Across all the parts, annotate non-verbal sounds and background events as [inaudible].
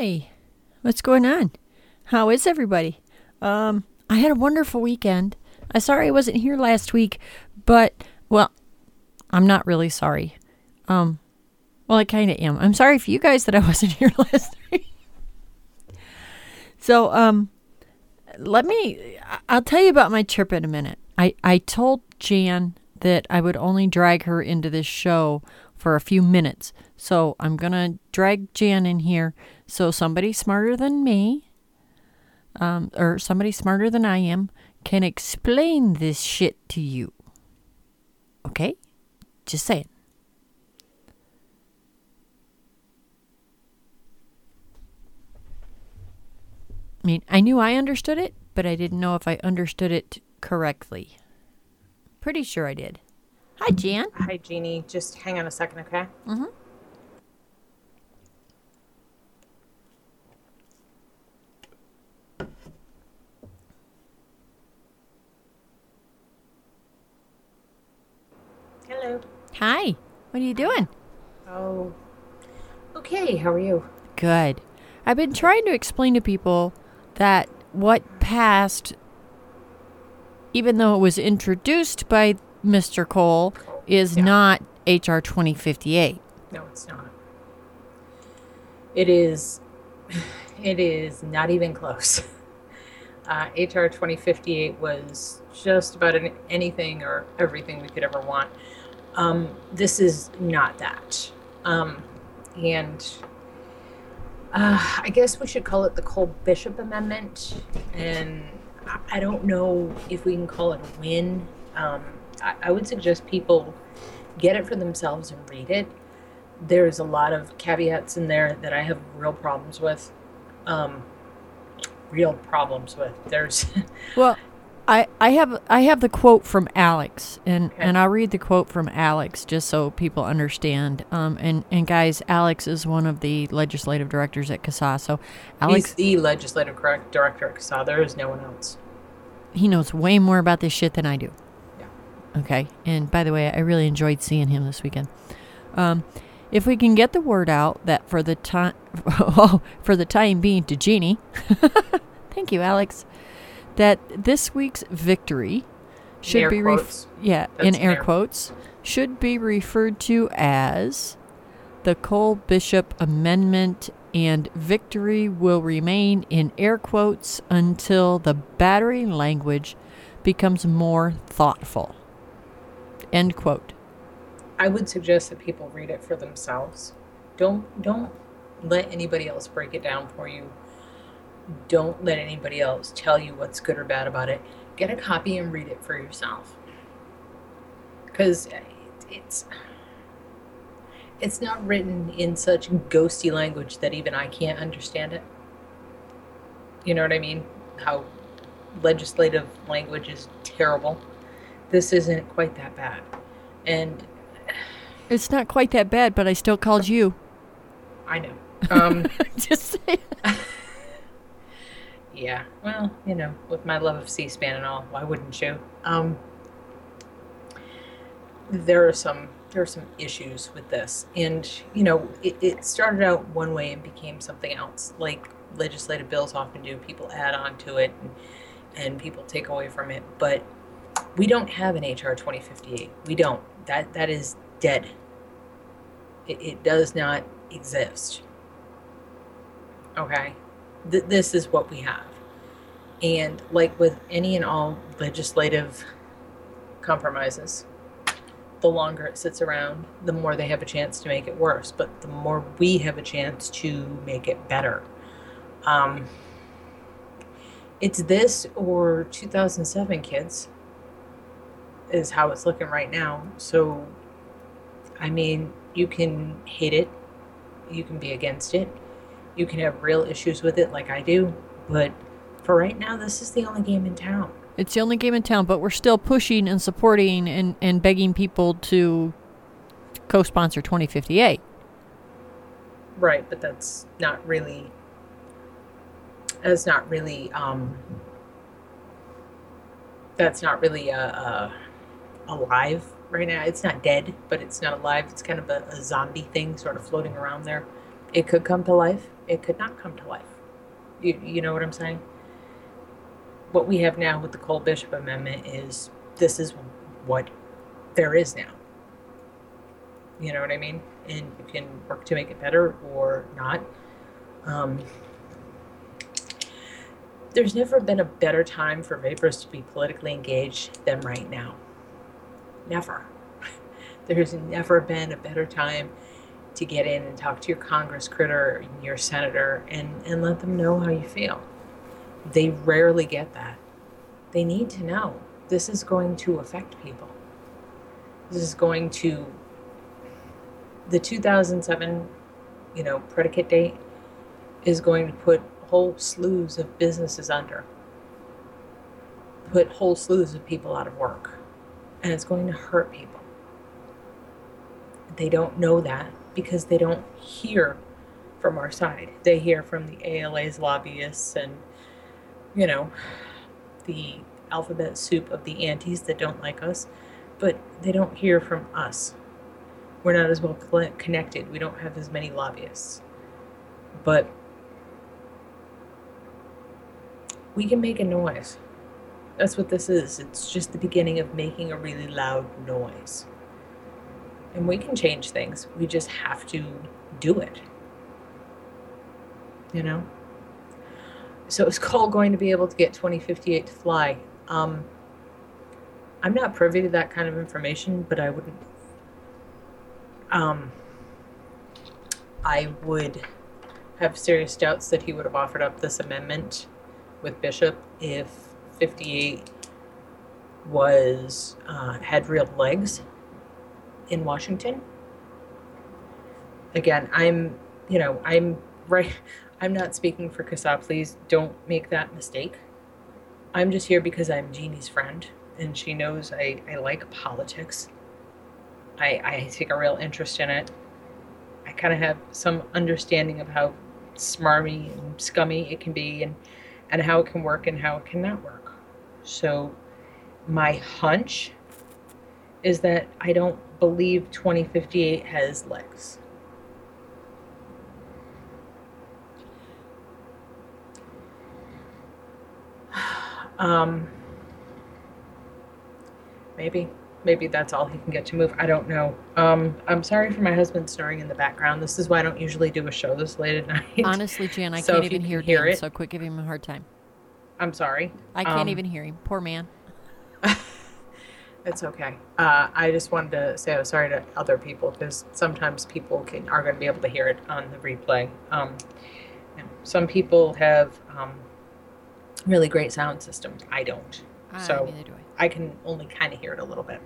Hi, what's going on? How is everybody? Um, I had a wonderful weekend. I'm sorry I wasn't here last week, but well, I'm not really sorry. Um, well, I kind of am. I'm sorry for you guys that I [laughs] wasn't here [laughs] last week. So, um, let me. I'll tell you about my trip in a minute. I I told Jan that I would only drag her into this show for a few minutes. So I'm gonna drag Jan in here so somebody smarter than me, um, or somebody smarter than I am, can explain this shit to you. Okay? Just saying. I mean, I knew I understood it, but I didn't know if I understood it correctly. Pretty sure I did. Hi, Jan. Hi, Jeannie. Just hang on a second, okay? Mm-hmm. Hello. Hi. What are you doing? Oh. Okay, how are you? Good. I've been trying to explain to people that what passed, even though it was introduced by Mr. Cole, is Yeah. not HR 2058. No, it's not. It is. [sighs] It is not even close. [laughs] Uh, HR 2058 was just about an, anything or everything we could ever want. Um, this is not that. Um, and uh, I guess we should call it the Cole Bishop Amendment. And I, I don't know if we can call it a win. Um, I, I would suggest people get it for themselves and read it. There's a lot of caveats in there that I have real problems with. Um, real problems with. There's [laughs] Well, I, I have I have the quote from Alex, and, Okay. and I'll read the quote from Alex just so people understand. Um, and, and guys, Alex is one of the legislative directors at CASAA. So Alex, he's the legislative correct director at CASAA. There is no one else. he knows way more about this shit than I do. Okay. And by the way, I really enjoyed seeing him this weekend. Um, if we can get the word out that for the time, [laughs] oh, for the time being to Jeannie, [laughs] thank you, Alex, that this week's victory should air be ref- yeah in That's air quotes should be referred to as the Cole Bishop Amendment, and victory will remain in air quotes until the battery language becomes more thoughtful. End quote. I would suggest that people read it for themselves. Don't don't let anybody else break it down for you. Don't let anybody else tell you what's good or bad about it. Get a copy and read it for yourself. Because it's it's not written in such ghosty language that even I can't understand it. You know what I mean? How legislative language is terrible. This isn't quite that bad. And It's not quite that bad, but I still called you. I know. Um, [laughs] Just saying. [laughs] yeah. Well, you know, with my love of C-SPAN and all, why wouldn't you? Um, there are some there are some issues with this, and you know, it, it started out one way and became something else. Like legislative bills often do, people add on to it, and, and people take away from it. But we don't have an HR 2058. We don't. That that is dead. It, it does not exist. Okay, Th- this is what we have, and like with any and all legislative compromises, the longer it sits around, the more they have a chance to make it worse. But the more we have a chance to make it better. Um, it's this or 2007 kids is how it's looking right now. So, I mean, you can hate it, You can be against it. You can have real issues with it, like I do. But for right now, this is the only game in town. It's the only game in town, but we're still pushing and supporting and, and begging people to co sponsor 2058. Right, but that's not really. That's not really. Um, that's not really a, a alive right now. It's not dead, but it's not alive. It's kind of a, a zombie thing, sort of floating around there. It could come to life. It could not come to life. You, you know what I'm saying? What we have now with the Cole Bishop Amendment is this is what there is now. You know what I mean? And you can work to make it better or not. Um, there's never been a better time for vapors to be politically engaged than right now. Never. [laughs] There's never been a better time to get in and talk to your Congress critter, your senator, and, and let them know how you feel. They rarely get that. They need to know this is going to affect people. This is going to the 2007, you know, predicate date is going to put whole slews of businesses under, put whole slews of people out of work, and it's going to hurt people. They don't know that because they don't hear from our side. They hear from the ALA's lobbyists and, you know, the alphabet soup of the antis that don't like us, but they don't hear from us. We're not as well connected. We don't have as many lobbyists. But we can make a noise. That's what this is. It's just the beginning of making a really loud noise. And we can change things. We just have to do it. You know? So is Cole [laughs] going to be able to get 2058 to fly? Um, I'm not privy to that kind of information, but I wouldn't. Um, I would have serious doubts that he would have offered up this amendment with Bishop if 58 was uh, had real legs in Washington. Again, I'm you know I'm right. I'm not speaking for CASAA. Please don't make that mistake. I'm just here because I'm Jeannie's friend, and she knows I, I like politics. I, I take a real interest in it. I kind of have some understanding of how smarmy and scummy it can be, and and how it can work and how it cannot work. So, my hunch is that I don't believe 2058 has legs. [sighs] um, maybe maybe that's all he can get to move. I don't know. Um, I'm sorry for my husband snoring in the background. This is why I don't usually do a show this late at [laughs] night. Honestly, Jan, I so can't even hear, hear Dan, it. so quit giving him a hard time. I'm sorry. I can't um, even hear him. Poor man. [laughs] it's okay. Uh, I just wanted to say I was sorry to other people because sometimes people can are going to be able to hear it on the replay. Um, some people have um, really great sound systems. I don't. Uh, so do I. I can only kind of hear it a little bit.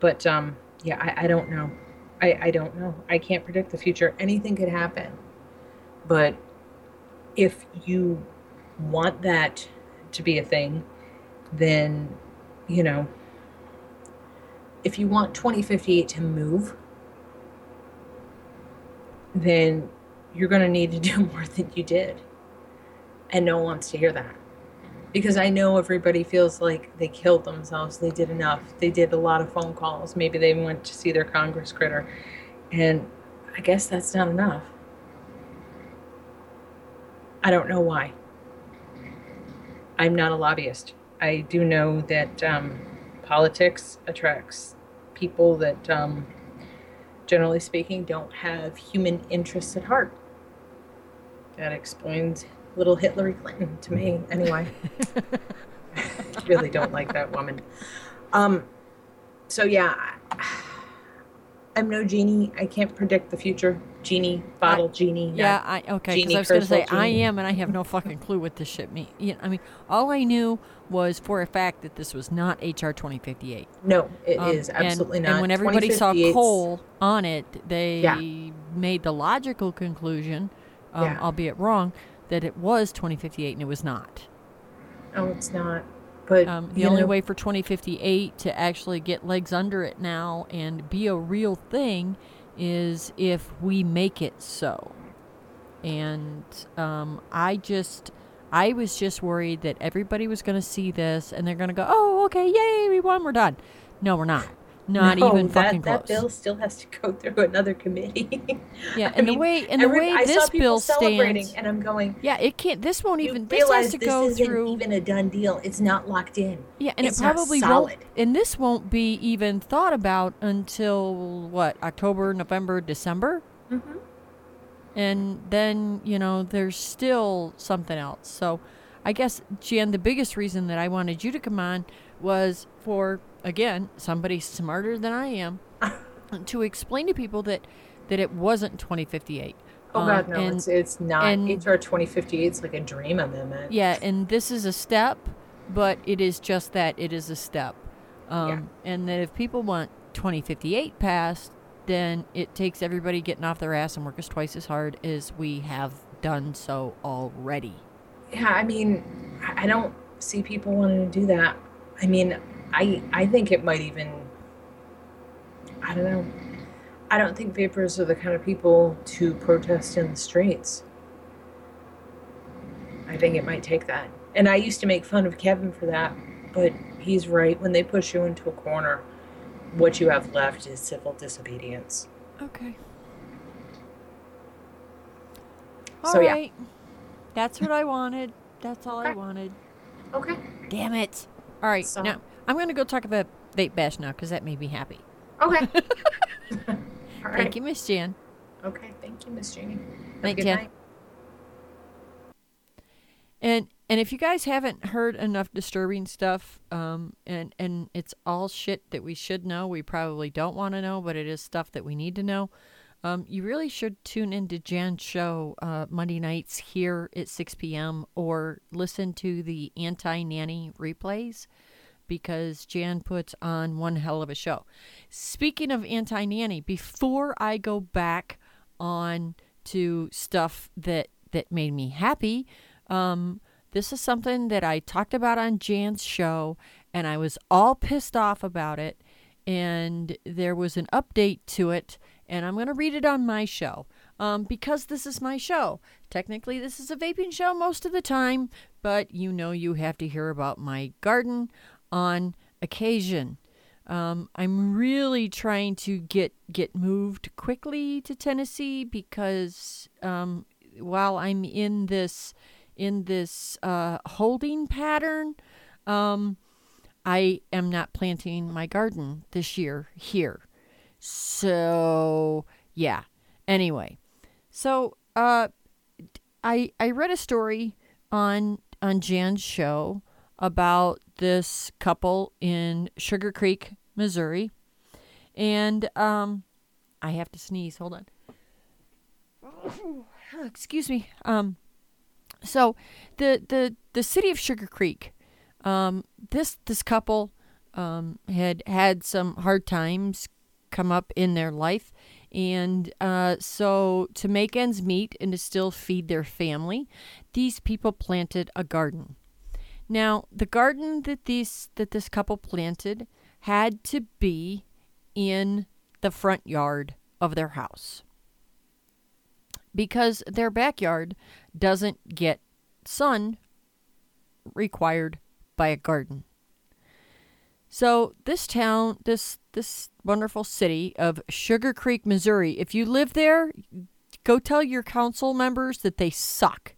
But um, yeah, I, I don't know. I, I don't know. I can't predict the future. Anything could happen. But if you want that to be a thing, then, you know, if you want 2058 to move, then you're going to need to [laughs] do more than you did. And no one wants to hear that because I know everybody feels like they killed themselves. They did enough. They did a lot of phone calls. Maybe they went to see their Congress critter. And I guess that's not enough. I don't know why. I'm not a lobbyist. I do know that um, politics attracts people that, um, generally speaking, don't have human interests at heart. That explains little Hillary Clinton to me, anyway. [laughs] I really don't like that woman. Um, so yeah, I'm no genie. I can't predict the future. Genie, bottle I, genie. Yeah, I okay. Because I was going to say genie. I am, and I have no fucking clue what this shit means. You know, I mean, all I knew was for a fact that this was not HR 2058. No, it um, is absolutely and, not. And when everybody saw Cole on it, they yeah. made the logical conclusion, um, Yeah. albeit wrong, that it was 2058 and it was not. Oh, it's not. But Um, the only know, way for 2058 to actually get legs under it now and be a real thing is if we make it so. And um, I just, I was just worried that everybody was going to see this and they're going to go, oh, okay, yay, we won, we're done. No, we're not. Not no, even that, fucking that close. bill still has to go [laughs] through another committee. yeah, [laughs] I and the mean, way and the way I this bill stands, and I'm going. yeah, it can't. This won't even. This has to this go isn't through. even a done deal. It's not locked in. Yeah, and It's it probably solid. won't. And this won't be even thought about until what October, November, December, Mm-hmm. and then you know there's still something else. So, I guess Jan, the biggest reason that I wanted you to come on was for again somebody smarter than I am to explain to people that that it wasn't 2058. Oh Um, God, no! and- it's it's not. and- HR 2058 is like a dream amendment. Yeah, and this is a step, but it is just that it is a step. Um, Yeah. And that if people want 2058 passed, then it takes everybody getting off their ass and work us twice as hard as we have done so already. Yeah, I mean, I don't see people wanting to do that. I mean, I I think it might even. I don't know. I don't think vapors are the kind of people to protest in the streets. I think it might take that. And I used to make fun of Kevin for that, but he's right. When they push you into a corner, what you have left is civil disobedience. Okay. So, yeah. Alright. That's what I wanted. That's all I wanted. Okay. Damn it. All right. So- now, I'm going to go talk about Vape Bash now because that made me happy. Okay. [laughs] [laughs] All right. Thank you, Miss Jan. Okay. Thank you, Miss Janie. Have a Night, good Jen. night. And and if you guys haven't heard enough disturbing stuff, um, and and it's all shit that we should know, we probably don't want to know, but it is stuff that we need to know. Um, you really should tune into Jan's show uh, Monday nights here at 6 p.m. or listen to the anti nanny replays because Jan puts on one hell of a show. Speaking of anti nanny, before I go back on to stuff that that made me happy, um, this is something that I talked about on Jan's show, and I was all pissed off about it. And there was an update to it, and I'm going to read it on my show um, because this is my show. Technically, this is a vaping show most of the time, but you know you have to hear about my garden on occasion. Um, I'm really trying to get get moved quickly to Tennessee because um, while I'm in this in this uh, holding pattern, um, I am not planting my garden this year here. So yeah. Anyway, so uh, I I read a story on on Jan's show about this couple in Sugar Creek, Missouri, and um, I have to sneeze. Hold on. [coughs] Excuse me. Um, so the the the city of Sugar Creek, um, this this couple um, had had some hard times come up in their life, and uh, so to make ends meet and to still feed their family, these people planted a garden. Now, the garden that these that this couple planted had to be in the front yard of their house because their backyard doesn't get sun required by a garden. So this town, this this wonderful city of Sugar Creek, Missouri, if you live there, go tell your council members that they suck.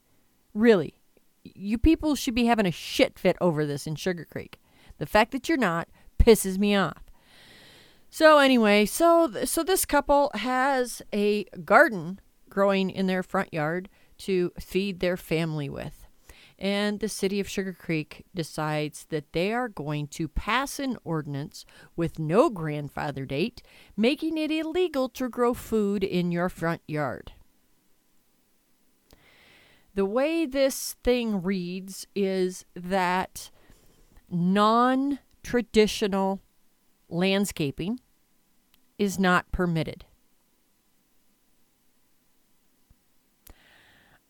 Really. You people should be having a shit fit over this in Sugar Creek. The fact that you're not pisses me off. So anyway, so so this couple has a garden growing in their front yard to feed their family with. And the city of Sugar Creek decides that they are going to pass an ordinance with no grandfather date, making it illegal to grow food in your front yard. The way this thing reads is that non traditional landscaping is not permitted.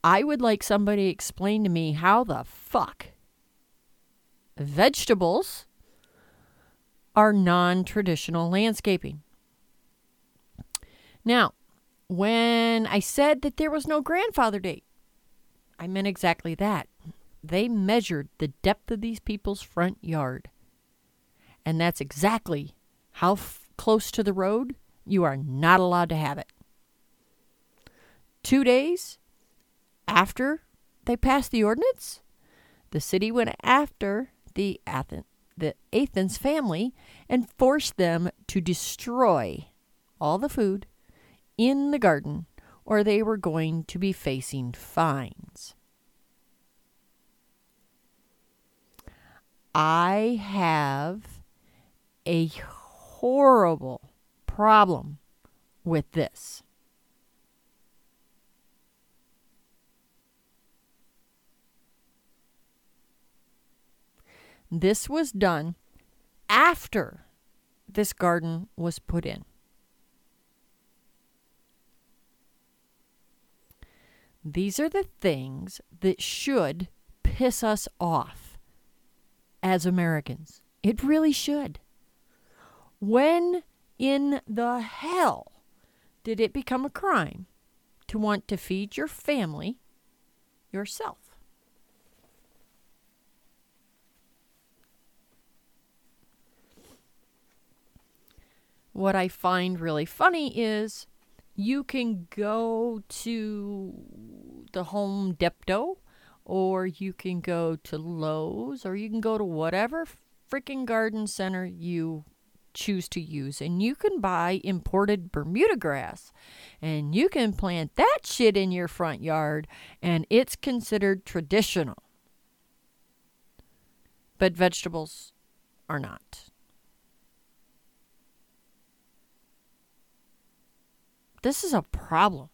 I would like somebody explain to me how the fuck vegetables are non traditional landscaping. Now, when I said that there was no grandfather date, I meant exactly that. They measured the depth of these people's front yard. And that's exactly how f- close to the road you are not allowed to have it. Two days after they passed the ordinance, the city went after the the Athens family and forced them to destroy all the food in the garden or they were going to be facing fines. I have a horrible problem with this. This was done after this garden was put in. These are the things that should piss us off as Americans. It really should. When in the hell did it become a crime to want to feed your family yourself? What I find really funny is you can go to the Home Depot or you can go to Lowe's or you can go to whatever freaking garden center you choose to use and you can buy imported Bermuda grass and you can plant that shit in your front yard and it's considered traditional. But vegetables are not. This is a problem.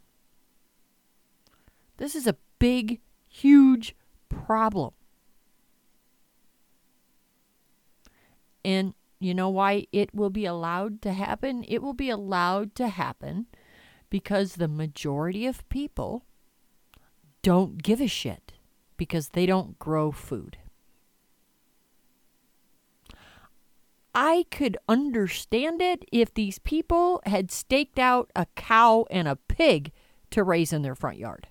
This is a big, huge problem. And you know why it will be allowed to happen? It will be allowed to happen because the majority of people don't give a shit because they don't grow food. I could understand it if these people had staked out a cow and a pig to raise in their front yard.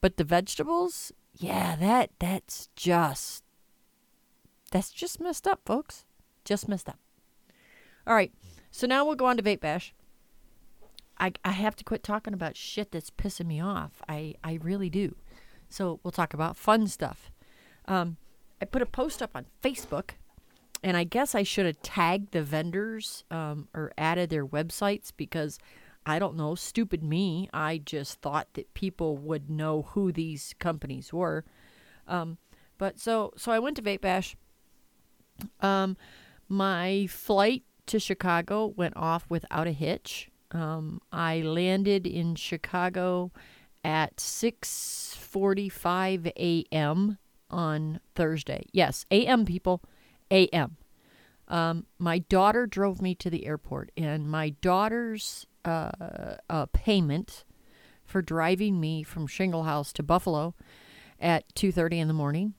But the vegetables, yeah, that that's just that's just messed up, folks. Just messed up. All right. So now we'll go on to Vape Bash. I, I have to quit talking about shit that's pissing me off. I, I really do. So we'll talk about fun stuff. Um, I put a post up on Facebook and I guess I should have tagged the vendors um, or added their websites because I don't know, stupid me. I just thought that people would know who these companies were. Um, but so so I went to Vape Bash. Um, my flight to Chicago went off without a hitch. Um, I landed in Chicago at 6:45 a.m. on Thursday. Yes, a.m. people a.m. Um, my daughter drove me to the airport, and my daughter's uh, uh, payment for driving me from Shinglehouse to Buffalo at 2:30 in the morning.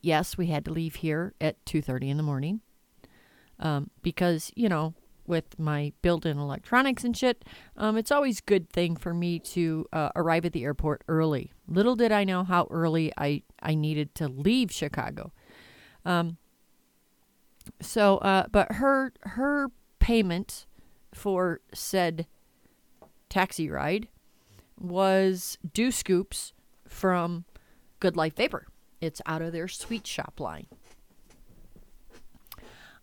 Yes, we had to leave here at 2:30 in the morning um, because you know with my built-in electronics and shit, um, it's always good thing for me to uh, arrive at the airport early. Little did I know how early I I needed to leave Chicago. Um, so, uh, but her her payment for said taxi ride was Dew Scoops from Good Life Vapor. It's out of their sweet shop line.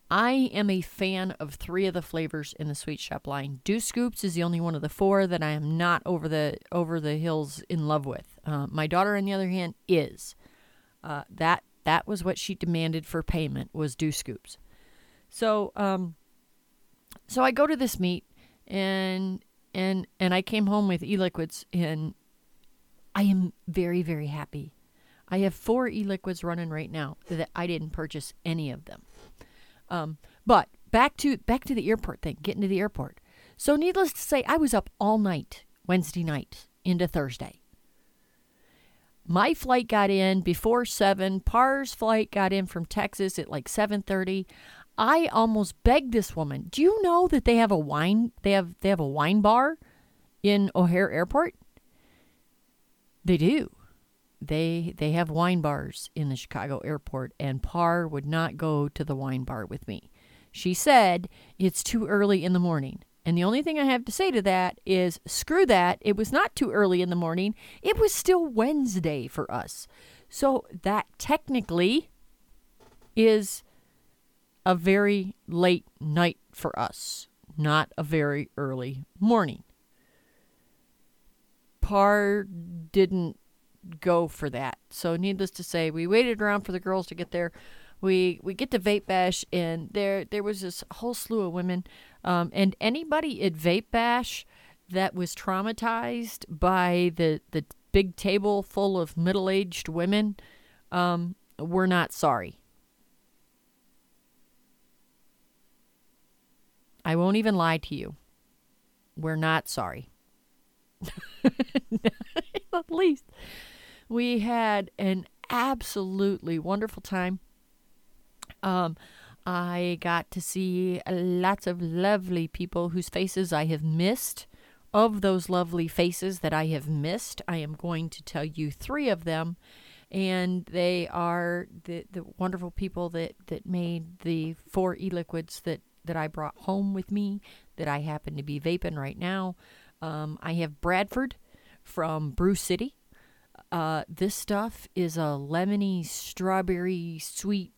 I am a fan of three of the flavors in the sweet shop line. Dew Scoops is the only one of the four that I am not over the over the hills in love with. Uh, my daughter, on the other hand, is. Uh, that that was what she demanded for payment was Dew Scoops. So um, so I go to this meet and and and I came home with e-liquids and I am very very happy. I have four e-liquids running right now that I didn't purchase any of them. Um, but back to back to the airport thing, getting to the airport. So needless to say, I was up all night Wednesday night into Thursday. My flight got in before 7. Par's flight got in from Texas at like 7:30. I almost begged this woman, "Do you know that they have a wine they have they have a wine bar in O'Hare Airport?" They do. They they have wine bars in the Chicago airport and Par would not go to the wine bar with me. She said it's too early in the morning. And the only thing I have to say to that is screw that. It was not too early in the morning. It was still Wednesday for us. So that technically is a very late night for us, not a very early morning. Par didn't go for that. So needless to say, we waited around for the girls to get there. We we get to Vape Bash and there there was this whole slew of women, um, and anybody at Vape Bash that was traumatized by the the big table full of middle aged women, um, we're not sorry. I won't even lie to you. We're not sorry. [laughs] At least we had an absolutely wonderful time. Um, I got to see lots of lovely people whose faces I have missed. Of those lovely faces that I have missed, I am going to tell you three of them. And they are the, the wonderful people that, that made the four e liquids that, that I brought home with me that I happen to be vaping right now. Um, I have Bradford from Brew City. Uh, this stuff is a lemony, strawberry, sweet,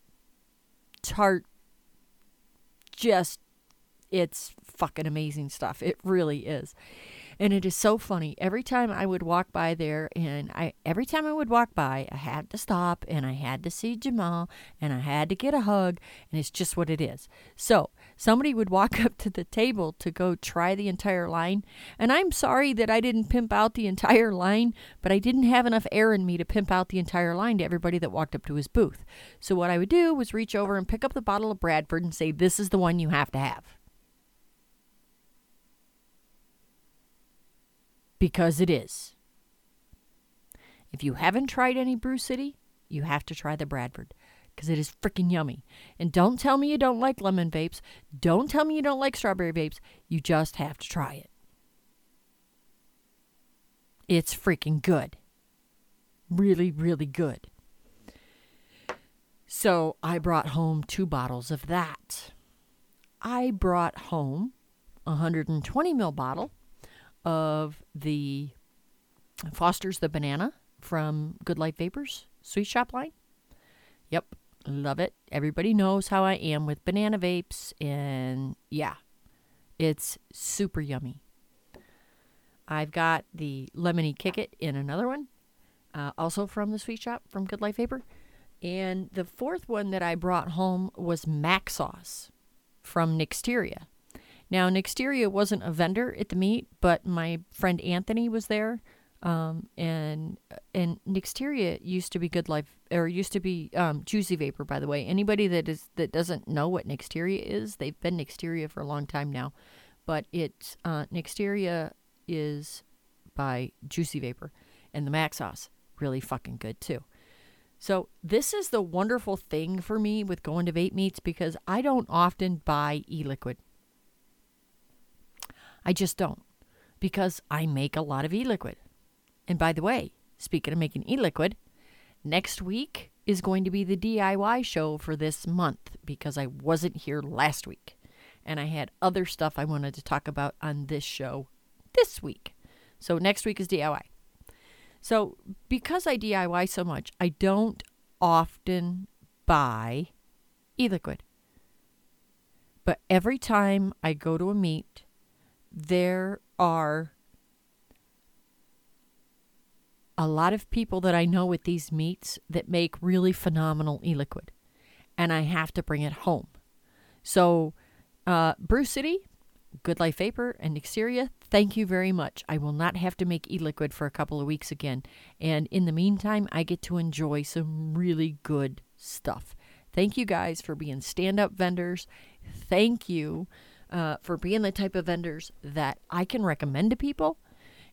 tart. Just, it's fucking amazing stuff. It really is. And it is so funny. Every time I would walk by there, and I every time I would walk by, I had to stop and I had to see Jamal and I had to get a hug, and it's just what it is. So somebody would walk [laughs] up to the table to go try the entire line, and I'm sorry that I didn't pimp out the entire line, but I didn't have enough air in me to pimp out the entire line to everybody that walked up to his booth. So what I would do was reach over and pick up the bottle of Bradford and say, "This is the one you have to have." because it is. If you haven't tried any Brew City, you have to try the Bradford because it is freaking yummy. And don't tell me you don't like lemon vapes. Don't tell me you don't like strawberry vapes. You just have to try it. It's freaking good. Really, really good. So I brought home two bottles of that. I brought home a 120 ml bottle of the Foster's the Banana from Good Life Vapors Sweet Shop line. Yep, love it. Everybody knows how I am with banana vapes, and yeah, it's super yummy. I've got the Lemony Kick It in another one, uh, also from the Sweet Shop from Good Life Vapor. And the fourth one that I brought home was Mac Sauce from Nixteria. Now, Nixteria wasn't a vendor at the meet, but my friend Anthony was there. Um, and and Nixteria used to be Good Life, or used to be um, Juicy Vapor. By the way, anybody that is that doesn't know what Nixteria is, they've been Nixteria for a long time now. But it's uh, Nixteria is by Juicy Vapor, and the Mac Sauce really fucking good too. So this is the wonderful thing for me with going to vape meets because I don't often buy e-liquid. I just don't because I make a lot of e liquid. And by the way, speaking of making e liquid, next week is going to be the DIY show for this month because I wasn't here last week. And I had other stuff I wanted to talk about on this show this week. So next week is DIY. So because I DIY so much, I don't often buy e liquid. But every time I go to a meet there are a lot of people that I know with these meats that make really phenomenal e liquid, and I have to bring it home. So, uh, Brew City, Good Life Vapor, and Nixteria, thank you very much. I will not have to make e liquid for a couple of weeks again. And in the meantime, I get to enjoy some really good stuff. Thank you guys for being stand up vendors. Thank you uh, for being the type of vendors that I can recommend to people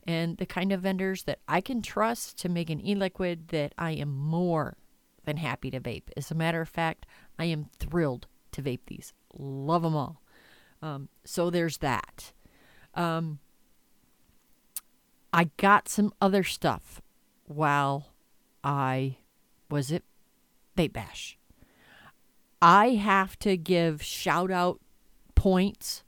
and the kind of vendors that I can trust to make an e liquid that I am more than happy to vape. As a matter of fact, I am thrilled to vape these. Love them all. Um, so there's that. Um, I got some other stuff while I was at Vape Bash. I have to give shout out points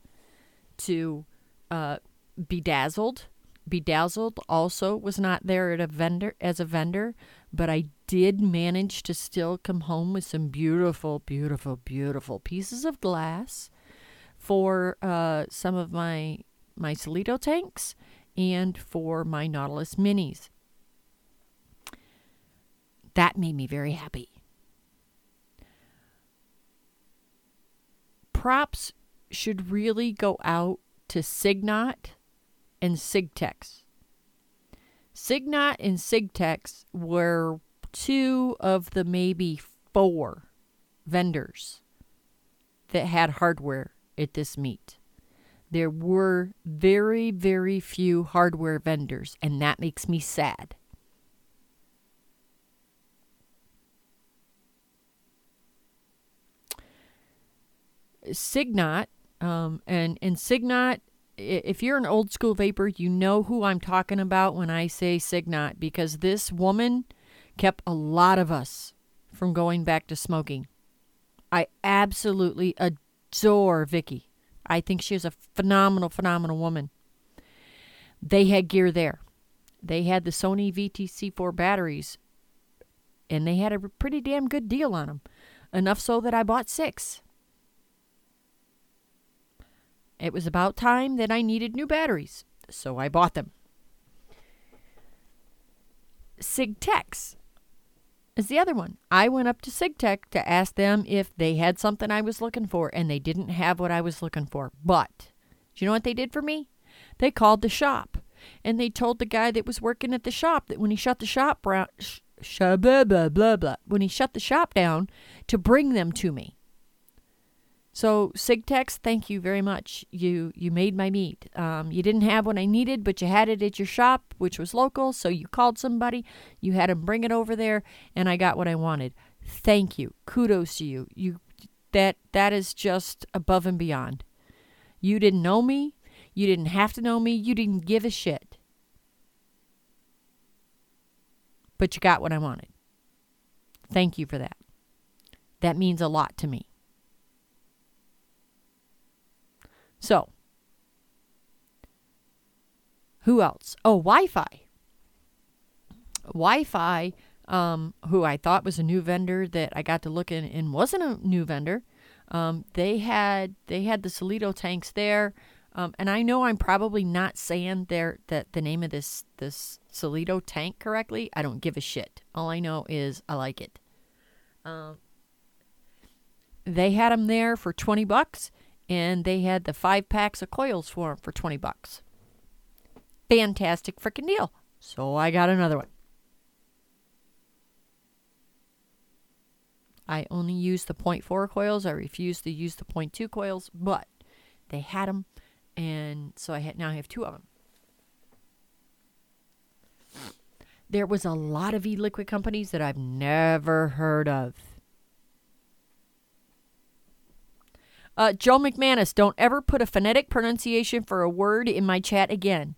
to uh, Bedazzled. Bedazzled also was not there at a vendor as a vendor, but I did manage to still come home with some beautiful, beautiful, beautiful pieces of glass for uh, some of my my Solito tanks and for my Nautilus minis. That made me very happy. Props should really go out to Signot and Sigtex. Signot and Sigtex were two of the maybe four vendors that had hardware at this meet. There were very, very few hardware vendors, and that makes me sad. Signot, um, and, and Signot, if you're an old school vapor, you know who I'm talking about when I say Signot, because this woman kept a lot of us from going back to smoking. I absolutely adore Vicky. I think she is a phenomenal, phenomenal woman. They had gear there. They had the Sony VTC4 batteries, and they had a pretty damn good deal on them. Enough so that I bought six. It was about time that I needed new batteries, so I bought them. Sigtex is the other one. I went up to Sigtech to ask them if they had something I was looking for, and they didn't have what I was looking for. But do you know what they did for me? They called the shop, and they told the guy that was working at the shop that when he shut the shop brown, sh- sh- blah blah blah when he shut the shop down to bring them to me. So Sigtex, thank you very much. You you made my meat. Um, you didn't have what I needed, but you had it at your shop, which was local. So you called somebody, you had them bring it over there, and I got what I wanted. Thank you. Kudos to you. You that that is just above and beyond. You didn't know me. You didn't have to know me. You didn't give a shit. But you got what I wanted. Thank you for that. That means a lot to me. So, who else? Oh, Wi Fi. Wi Fi, um, who I thought was a new vendor that I got to look in and wasn't a new vendor. Um, they had they had the Solito tanks there, um, and I know I'm probably not saying their that the name of this this Solito tank correctly. I don't give a shit. All I know is I like it. Um, they had them there for twenty bucks, and they had the five packs of coils for them for 20 bucks. Fantastic freaking deal. So I got another one. I only use the 0.4 coils. I refuse to use the 0.2 coils, but they had them, and so I had now I have two of them. There was a lot of e-liquid companies that I've never heard of. Uh, Joe McManus, don't ever put a phonetic pronunciation for a word in my chat again.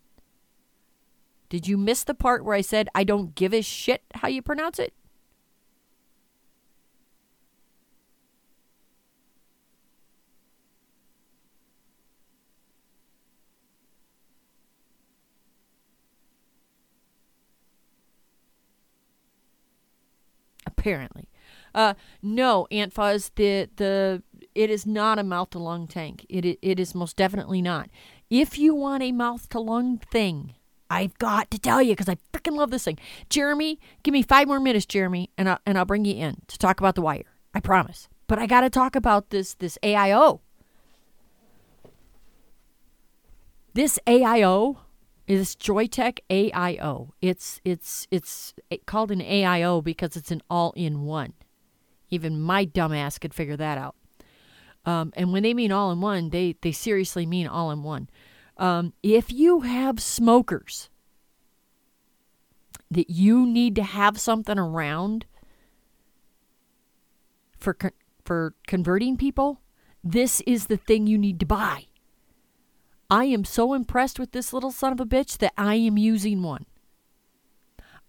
Did you miss the part where I said I don't give a shit how you pronounce it? Apparently. Uh, no, Aunt Fuzz, the, the it is not a mouth to lung tank. It, it, is most definitely not. If you want a mouth to lung thing, I've got to tell you because I freaking love this thing. Jeremy, give me five more minutes, Jeremy, and I'll, and I'll bring you in to talk about the wire. I promise. But I got to talk about this this AIO. This AIO is Joyetech AIO. It's it's it's called an AIO because it's an all-in-one. Even my dumbass could figure that out. Um, and when they mean all in one, they, they seriously mean all in one. Um, if you have smokers that you need to have something around for con- for converting people, this is the thing you need to buy. I am so impressed with this little son of a bitch that I am using one.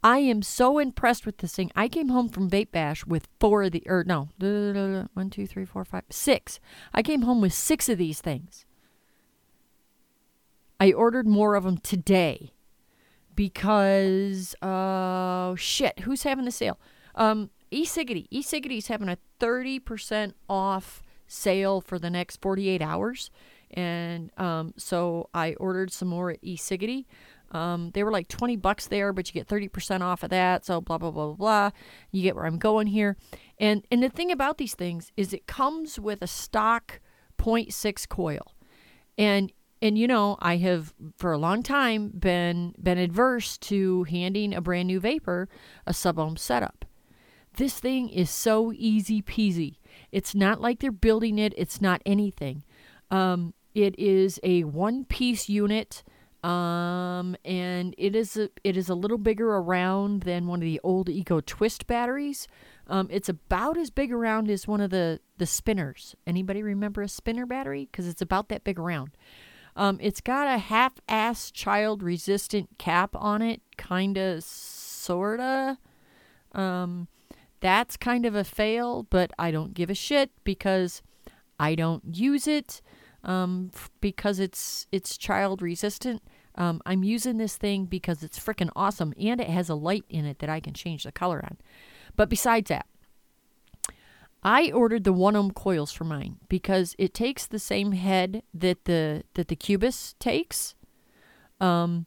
I am so impressed with this thing. I came home from Vape Bash with four of the, or no, one, two, three, four, five, six. I came home with six of these things. I ordered more of them today because, uh, shit, who's having the sale? Um, eCiggity. eCiggity's having a 30% off sale for the next 48 hours. And um, so I ordered some more at eCiggity. Um, they were like 20 bucks there, but you get 30% off of that. So blah, blah, blah, blah, blah. You get where I'm going here. And, and the thing about these things is it comes with a stock 0.6 coil. And and you know, I have for a long time been been adverse to handing a brand new vapor a sub ohm setup. This thing is so easy peasy. It's not like they're building it. It's not anything. Um, it is a one piece unit. Um, and it is a, it is a little bigger around than one of the old eGo Twist batteries. Um, it's about as big around as one of the the spinners. Anybody remember a spinner battery? Because it's about that big around. Um, it's got a half-ass child-resistant cap on it, kinda, sorta. Um, that's kind of a fail, but I don't give a shit because I don't use it um, f- because it's it's child resistant. Um, I'm using this thing because it's freaking awesome and it has a light in it that I can change the color on. But besides that, I ordered the one ohm coils for mine because it takes the same head that the that the Cubis takes. Um,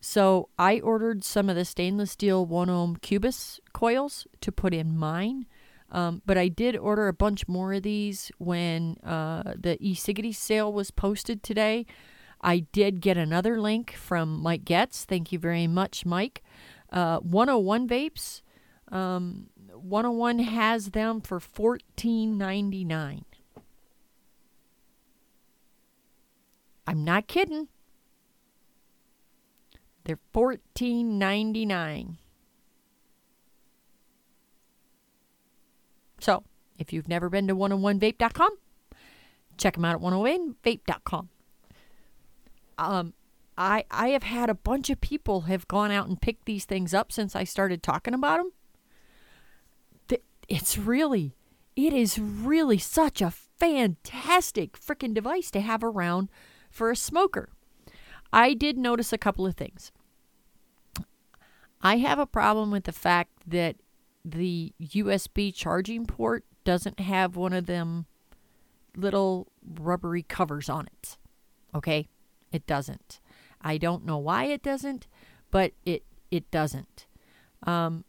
so I ordered some of the stainless steel one ohm Cubis coils to put in mine. Um, but I did order a bunch more of these when uh, the eCiggity sale was posted today. I did get another link from Mike Getz. Thank you very much, Mike. Uh, 101 vapes. Um, 101 has them for $14.99. I'm not kidding. They're $14.99. So, if you've never been to 101vape.com, check them out at 101vape.com. Um, I I have had a bunch of people have gone out and picked these things up since I started talking about them. It's really, it is really such a fantastic freaking device to have around for a smoker. I did notice a couple of things. I have a problem with the fact that the USB charging port doesn't have one of them little rubbery covers on it. Okay? It doesn't. I don't know why it doesn't, but it it doesn't. Um,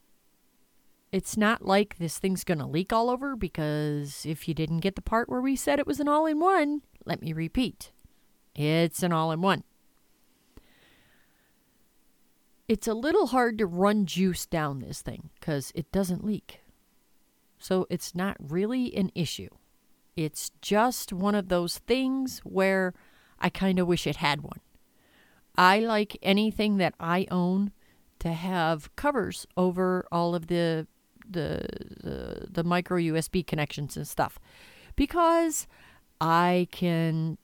it's not like this thing's going to leak all over because if you didn't get the part where we said it was an all in one, let me repeat. It's an all in one. It's a little hard to run juice down this thing because it doesn't leak. So it's not really an issue. It's just one of those things where I kind of wish it had one. I like anything that I own to have covers over all of the the the, the micro USB connections and stuff because I can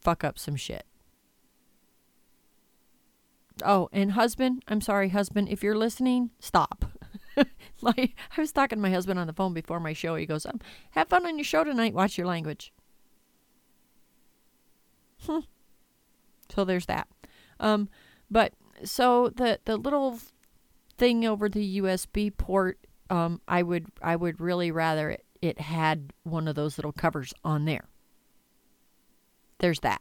fuck up some shit. Oh, and husband, I'm sorry, husband, if you're listening, stop. [laughs] like I was talking to my husband on the phone before my show. He goes, um, "Have fun on your show tonight. Watch your language." [laughs] So there's that. Um, but so the the little thing over the USB port, um, I would I would really rather it, it had one of those little covers on there. There's that.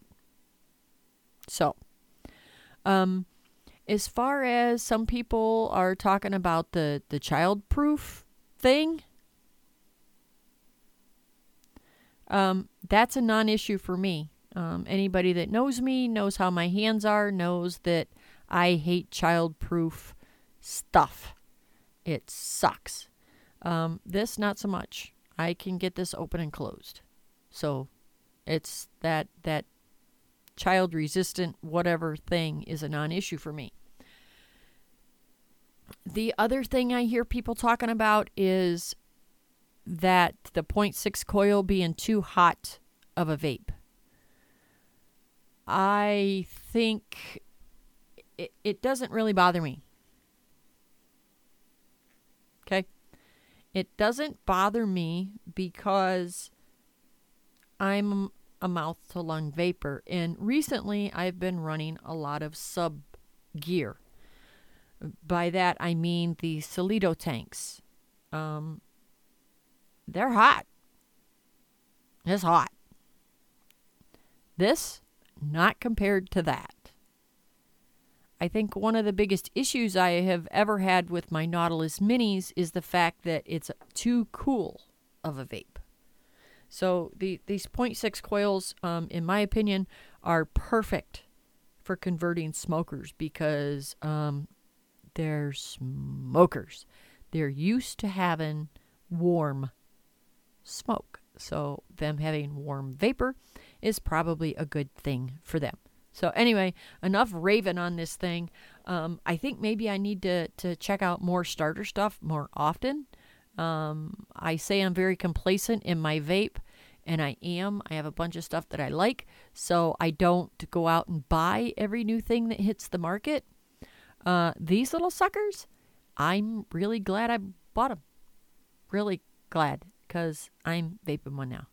So, um, as far as some people are talking about the the child proof thing, um, that's a non-issue for me. Um, anybody that knows me knows how my hands are, knows that I hate child-proof stuff. It sucks. Um, this not so much. I can get this open and closed, so it's that that child resistant whatever thing is a non-issue for me. The other thing I hear people talking about is that the 0.6 coil being too hot of a vape. I think it, it doesn't really bother me. Okay? It doesn't bother me because I'm a mouth to lung vapor. And recently I've been running a lot of sub gear. By that I mean the Solido tanks. Um, they're hot. It's hot. This, not compared to that. I think one of the biggest issues I have ever had with my Nautilus Minis is the fact that it's too cool of a vape. So the these 0.6 coils, um, in my opinion, are perfect for converting smokers because um, they're smokers. They're used to having warm smoke. So them having warm vapor is probably a good thing for them. So anyway, enough raving on this thing. Um, I think maybe I need to to check out more starter stuff more often. Um, I say I'm very complacent in my vape, and I am. I have a bunch of stuff that I like, so I don't go out and buy every new thing that hits the market. Uh, these little suckers, I'm really glad I bought them. Really glad because I'm vaping one now.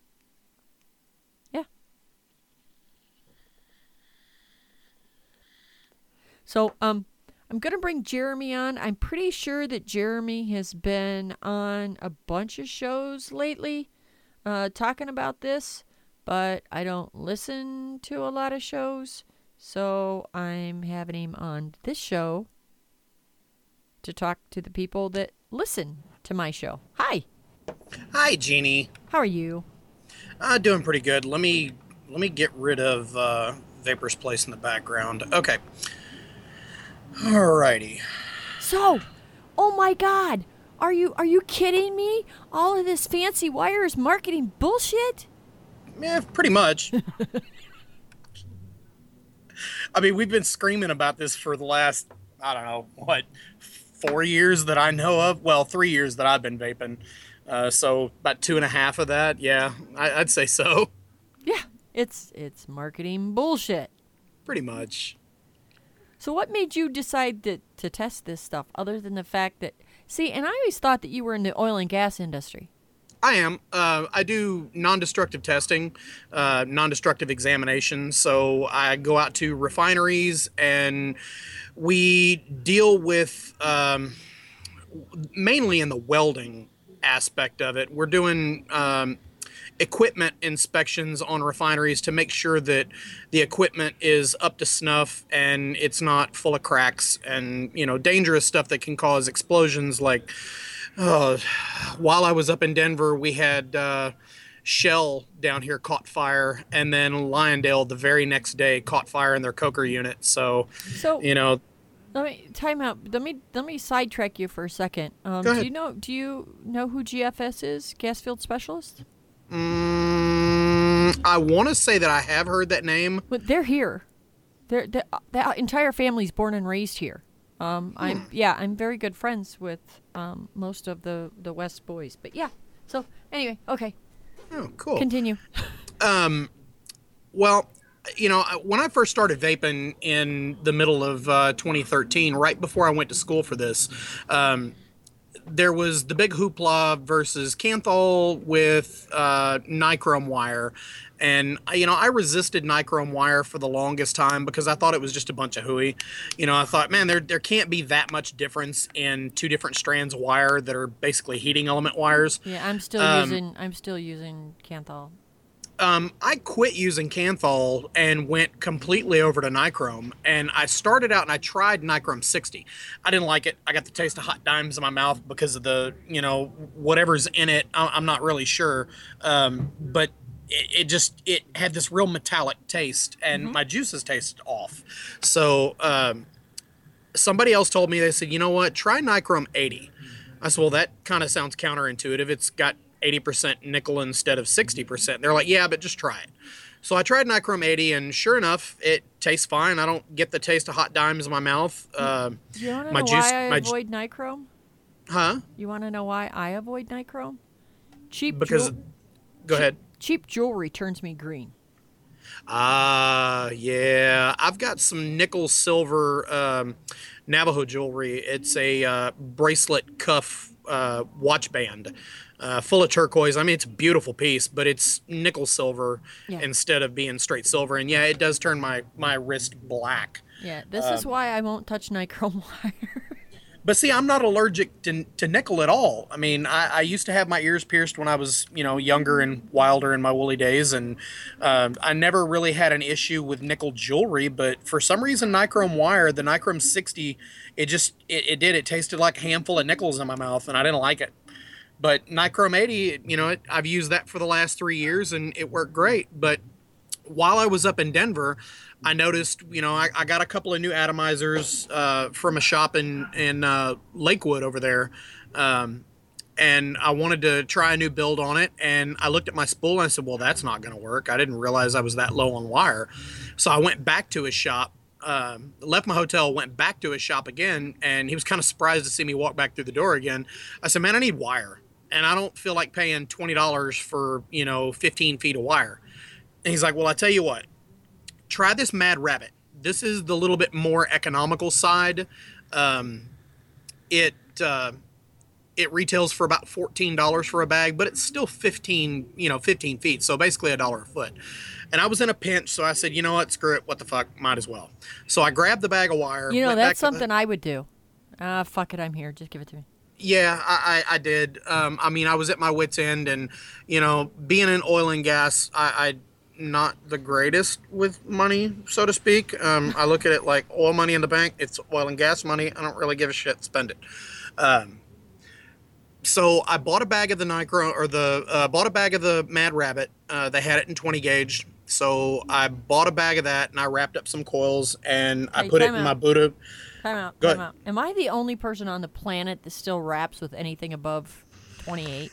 So, um, I'm going to bring Jeremy on. I'm pretty sure that Jeremy has been on a bunch of shows lately uh, talking about this, but I don't listen to a lot of shows. So I'm having him on this show to talk to the people that listen to my show. Hi. Hi, Jeannie. How are you? Uh, doing pretty good. Let me let me get rid of uh, Vapor's place in the background. Okay. Alrighty. So, oh my God, are you are you kidding me? All of this fancy wire is marketing bullshit. Yeah, pretty much. I mean, we've been screaming about this for the last I don't know what four years that I know of. Well, three years that I've been vaping. Uh, so about two and a half of that, yeah, I, I'd say so. Yeah, it's it's marketing bullshit. Pretty much. So what made you decide to, to test this stuff other than the fact that see, and I always thought that you were in the oil and gas industry. I am. Uh, I do non-destructive testing, uh, non-destructive examinations. So I go out to refineries and we deal with um, mainly in the welding aspect of it. We're doing um, equipment inspections on refineries to make sure that the equipment is up to snuff and it's not full of cracks and you know dangerous stuff that can cause explosions like uh, while i was up in denver we had uh, shell down here caught fire and then Lyondell the very next day caught fire in their coker unit so, So you know let me time out. Let me let me sidetrack you for a second. Um, do you know do you know who GFS is? Gas field specialist. Mm, i want to say that i have heard that name Well, they're here. They're, the the entire family's born and raised here. Um, I'm yeah, I'm very good friends with um, most of the the West boys. But yeah. So anyway, okay, oh cool continue. Um, well, you know, when I first started vaping in the middle of uh, 2013, right before I went to school for this, um, there was the big hoopla versus Kanthal with uh, nichrome wire. And, you know, I resisted nichrome wire for the longest time because I thought it was just a bunch of hooey. You know, I thought, man, there, there can't be that much difference in two different strands of wire that are basically heating element wires. Yeah, I'm still Um, using I'm still using Kanthal. Um, I quit using Kanthal and went completely over to Nichrome. And I started out and I tried Nichrome 60. I didn't like it. I got the taste of hot dimes in my mouth because of the, you know, whatever's in it. I'm not really sure. Um, but it, it just, it had this real metallic taste and my juices tasted off. So, um, somebody else told me, they said, you know what, try Nichrome 80. I said, well, that kind of sounds counterintuitive. It's got 80% nickel instead of 60%. They're like, yeah, but just try it. So I tried Nichrome 80, and sure enough, it tastes fine. I don't get the taste of hot dimes in my mouth. Uh, Do you want to know juice- why I my ju- avoid nichrome? huh? You want to know why I avoid nichrome? Cheap Because, jewel- go ahead. cheap jewelry turns me green. Ah, yeah. I've got some nickel silver um, Navajo jewelry. It's a uh, bracelet cuff uh, watch band. Uh, full of turquoise. I mean, it's a beautiful piece, but it's nickel silver Yeah. instead of being straight silver. And yeah, it does turn my my wrist black. Yeah, this Um, is why I won't touch nichrome [laughs] wire. But see, I'm not allergic to, to nickel at all. I mean, I, I used to have my ears pierced when I was, you know, younger and wilder in my woolly days, and um, I never really had an issue with nickel jewelry. But for some reason, nichrome wire, the nichrome 60, it just it, it did. It tasted like a handful of nickels in my mouth, and I didn't like it. But nichrome 80, you know, it, I've used that for the last three years, and it worked great. But while I was up in Denver, I noticed, you know, I, I got a couple of new atomizers uh, from a shop in in uh, Lakewood over there, um, and I wanted to try a new build on it. And I looked at my spool and I said, "Well, that's not going to work." I didn't realize I was that low on wire, so I went back to his shop. Um, left my hotel, went back to his shop again, and he was kind of surprised to see me walk back through the door again. I said, "Man, I need wire, and I don't feel like paying twenty dollars for you know fifteen feet of wire." And he's like, "Well, I tell you what, try this Mad Rabbit. This is the little bit more economical side. Um, it uh, it retails for about fourteen dollars for a bag, but it's still fifteen, you know, fifteen feet. So basically a dollar a foot. And I was in a pinch, so I said, you know what, screw it, what the fuck, might as well. So I grabbed the bag of wire. You know, that's to the- something I would do. Ah, fuck it, I'm here. Just give it to me. Yeah, I, I, I did. Um, I mean, I was at my wits' end, and you know, being in oil and gas, I, I not the greatest with money, so to speak. Um, I look at it like oil money in the bank. It's oil and gas money. I don't really give a shit. Spend it. Um, so I bought a bag of the Nicro or the uh, bought a bag of the Mad Rabbit. Uh, they had it in 20 gauge. So I bought a bag of that and I wrapped up some coils and I Hey, put it in out. my Buddha. Time out. Go time ahead. out. Am I the only person on the planet that still wraps with anything above 28?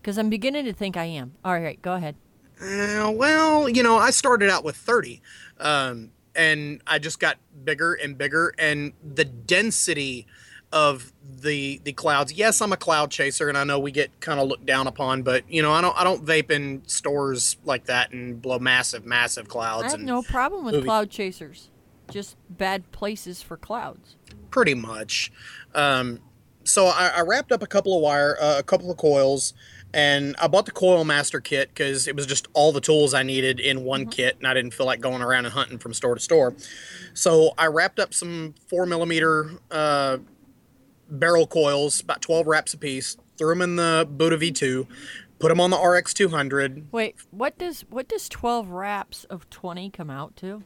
Because I'm beginning to think I am. All right, go ahead. Uh, well, you know, I started out with 30, um, and I just got bigger and bigger, and the density of the the clouds. Yes, I'm a cloud chaser, and I know we get kind of looked down upon, but you know, I don't I don't vape in stores like that and blow massive, massive clouds. I have no problem with movie- cloud chasers. Just bad places for clouds. pretty much. Um, so I, I wrapped up a couple of wire, uh, a couple of coils, and I bought the Coil Master kit because it was just all the tools I needed in one kit, and I didn't feel like going around and hunting from store to store. So I wrapped up some four millimeter uh, barrel coils, about twelve wraps a piece, threw them in the Buddha V2, put them on the RX 200. Wait, what does what does 12 wraps of 20 come out to?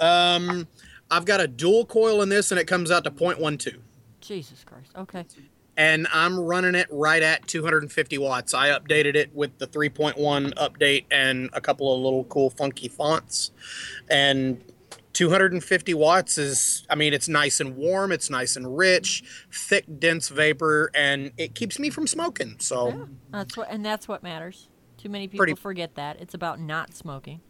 Um, I've got a dual coil in this, and it comes out to 0.12. Jesus Christ. Okay. and I'm running it right at 250 watts. I updated it with the 3.1 update and a couple of little cool funky fonts. And 250 watts is, I mean, it's nice and warm, it's nice and rich, thick, dense vapor, and it keeps me from smoking. So, Yeah. That's what and that's what matters. Too many people Pretty- forget that. It's about not smoking.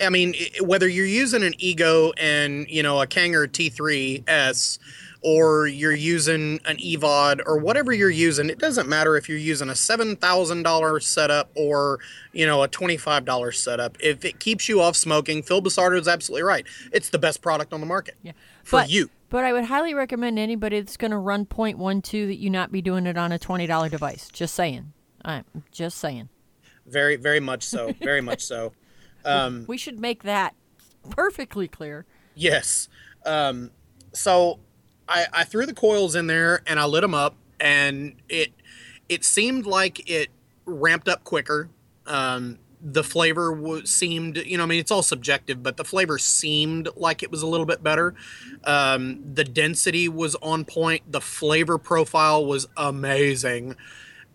I mean, whether you're using an Ego and, you know, a Kanger T3S, or you're using an EVOD or whatever you're using, it doesn't matter if you're using a $7,000 setup or, you know, a $25 setup. If it keeps you off smoking, Phil Busardo is absolutely right. It's the best product on the market Yeah. for but, you. But I would highly recommend anybody that's going to run .12 that you not be doing it on a $20 device. Just saying. I'm just saying. Very, very much so. Very much so. Um, We should make that perfectly clear. Yes. Um, so I, I threw the coils in there and I lit them up, and it it seemed like it ramped up quicker. Um, the flavor w- seemed, you know, I mean, it's all subjective, but the flavor seemed like it was a little bit better. Um, the density was on point. The flavor profile was amazing.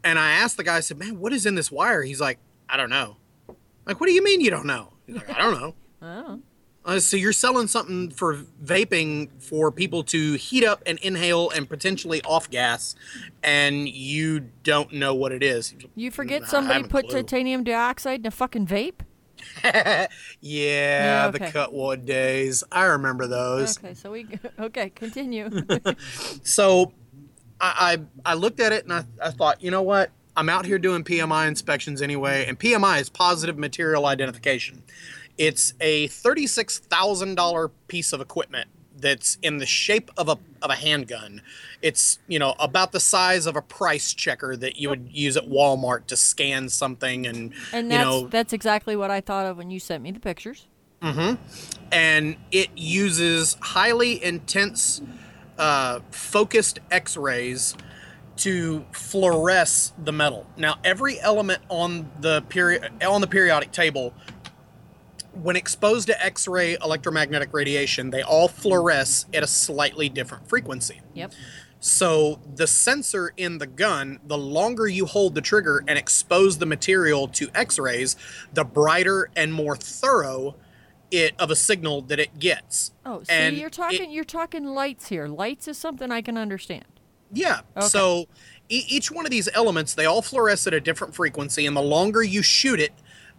And I asked the guy, I said, "Man, what is in this wire?" He's like, "I don't know." Like, what do you mean you don't know? He's like, "I don't know." [laughs] Oh. Uh, so you're selling something for vaping for people to heat up and inhale and potentially off gas, and you don't know what it is. You forget somebody put clue. titanium dioxide in a fucking vape? [laughs] yeah, Yeah, the okay. Cuttwood days. I remember those. Okay, so we [laughs] okay, continue. So I, I I looked at it and I, I thought, you know what? I'm out here doing PMI inspections anyway, and PMI is positive material identification. It's a thirty-six thousand dollar piece of equipment that's in the shape of a of a handgun. It's you know about the size of a price checker that you would use at Walmart to scan something, and, and you know that's exactly what I thought of when you sent me the pictures. and it uses highly intense uh, focused x-rays to fluoresce the metal now every element on the period on the periodic table when exposed to x-ray electromagnetic radiation they all fluoresce at a slightly different frequency Yep. so the sensor in the gun, the longer you hold the trigger and expose the material to X-rays, the brighter and more thorough it of a signal that it gets. Oh, see, And you're it- talking you're talking lights here. Lights is something I can understand. Yeah. Okay. So e- each one of these elements, they all fluoresce at a different frequency, and the longer you shoot it,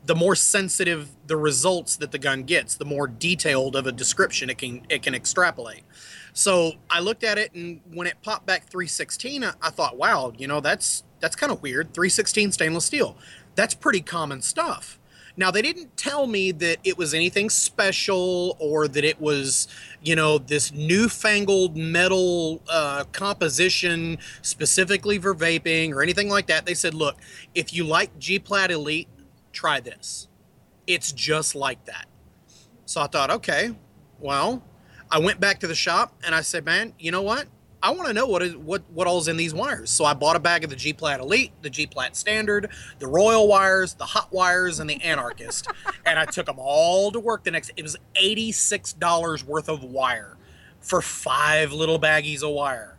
the more sensitive the results that the gun gets, the more detailed of a description it can it can extrapolate. So I looked at it, and when it popped back 316, I, I thought, wow, you know, that's that's kind of weird. 316 stainless steel, that's pretty common stuff. Now they didn't tell me that it was anything special or that it was, you know, this newfangled metal uh, composition specifically for vaping or anything like that. They said, look, if you like G Plat Elite, try this. It's just like that. So I thought, okay, well, I went back to the shop and I said, man, you know what? I want to know what is what what all's in these wires. So I bought a bag of the G Plat Elite, the G Plat Standard, the Royal wires, the Hot wires, and the Anarchist, [laughs] and I took them all to work the next. It was eighty six dollars worth of wire for five little baggies of wire,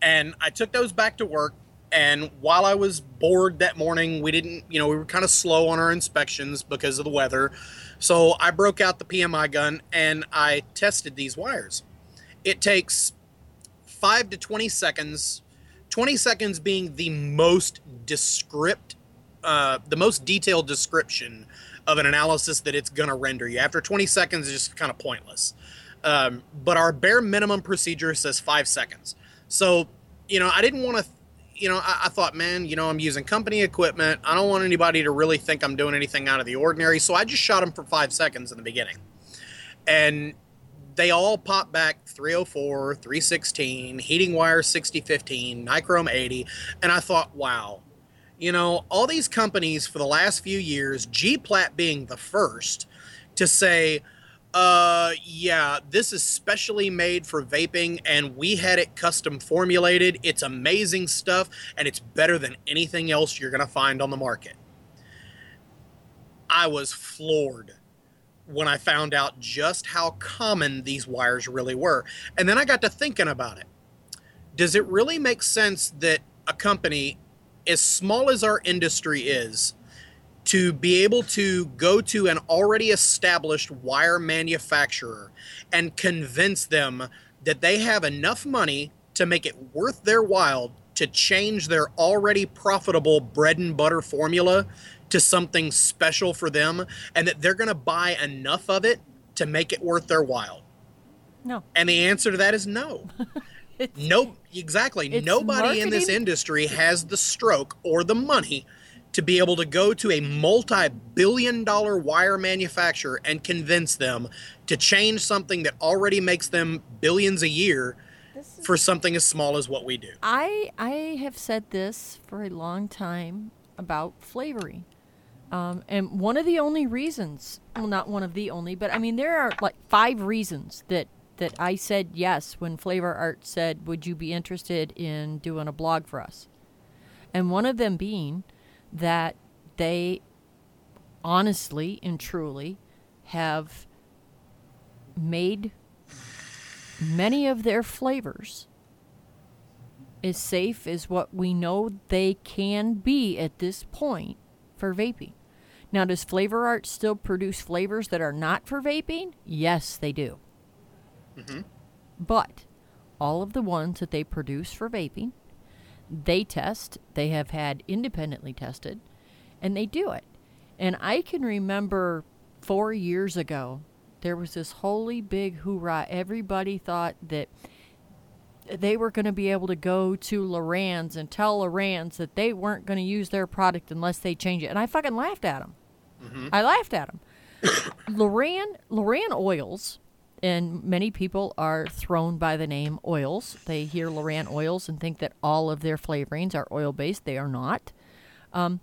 and I took those back to work. And while I was bored that morning, we didn't, you know, we were kind of slow on our inspections because of the weather. So I broke out the PMI gun and I tested these wires. It takes five to 20 seconds, 20 seconds being the most descript, uh, the most detailed description of an analysis that it's going to render you. After 20 seconds, it's just kind of pointless. Um, but our bare minimum procedure says five seconds. So, you know, I didn't want to, you know, I, I thought, man, you know, I'm using company equipment. I don't want anybody to really think I'm doing anything out of the ordinary. So I just shot them for five seconds in the beginning. And they all pop back 304, 316, heating wire 6015, nichrome 80. And I thought, wow, you know, all these companies for the last few years, G Plat being the first to say, uh, yeah, this is specially made for vaping and we had it custom formulated. It's amazing stuff and it's better than anything else you're going to find on the market. I was floored when I found out just how common these wires really were. And then I got to thinking about it. Does it really make sense that a company, as small as our industry is, to be able to go to an already established wire manufacturer and convince them that they have enough money to make it worth their while to change their already profitable bread and butter formula to something special for them and that they're going to buy enough of it to make it worth their while? No. And the answer to that is no. [laughs] No, exactly. Nobody in this industry has the stroke or the money to be able to go to a multi billion dollar wire manufacturer and convince them to change something that already makes them billions a year is- for something as small as what we do. I I have said this for a long time about flavoring. Um, and one of the only reasons, well, not one of the only, but I mean, there are like five reasons that that I said yes when Flavor Art said, "Would you be interested in doing a blog for us?" And one of them being that they honestly and truly have made many of their flavors as safe as what we know they can be at this point for vaping. Now, does Flavor Art still produce flavors that are not for vaping? Yes, they do. Mm-hmm. But all of the ones that they produce for vaping, they test, they have had independently tested, and they do it. And I can remember four years ago, there was this holy big hoorah. Everybody thought that they were going to be able to go to LorAnn's and tell LorAnn's that they weren't going to use their product unless they change it. And I fucking laughed at them. I laughed at him. [coughs] LorAnn, LorAnn Oils, and many people are thrown by the name oils. They hear LorAnn Oils and think that all of their flavorings are oil based. They are not. Um,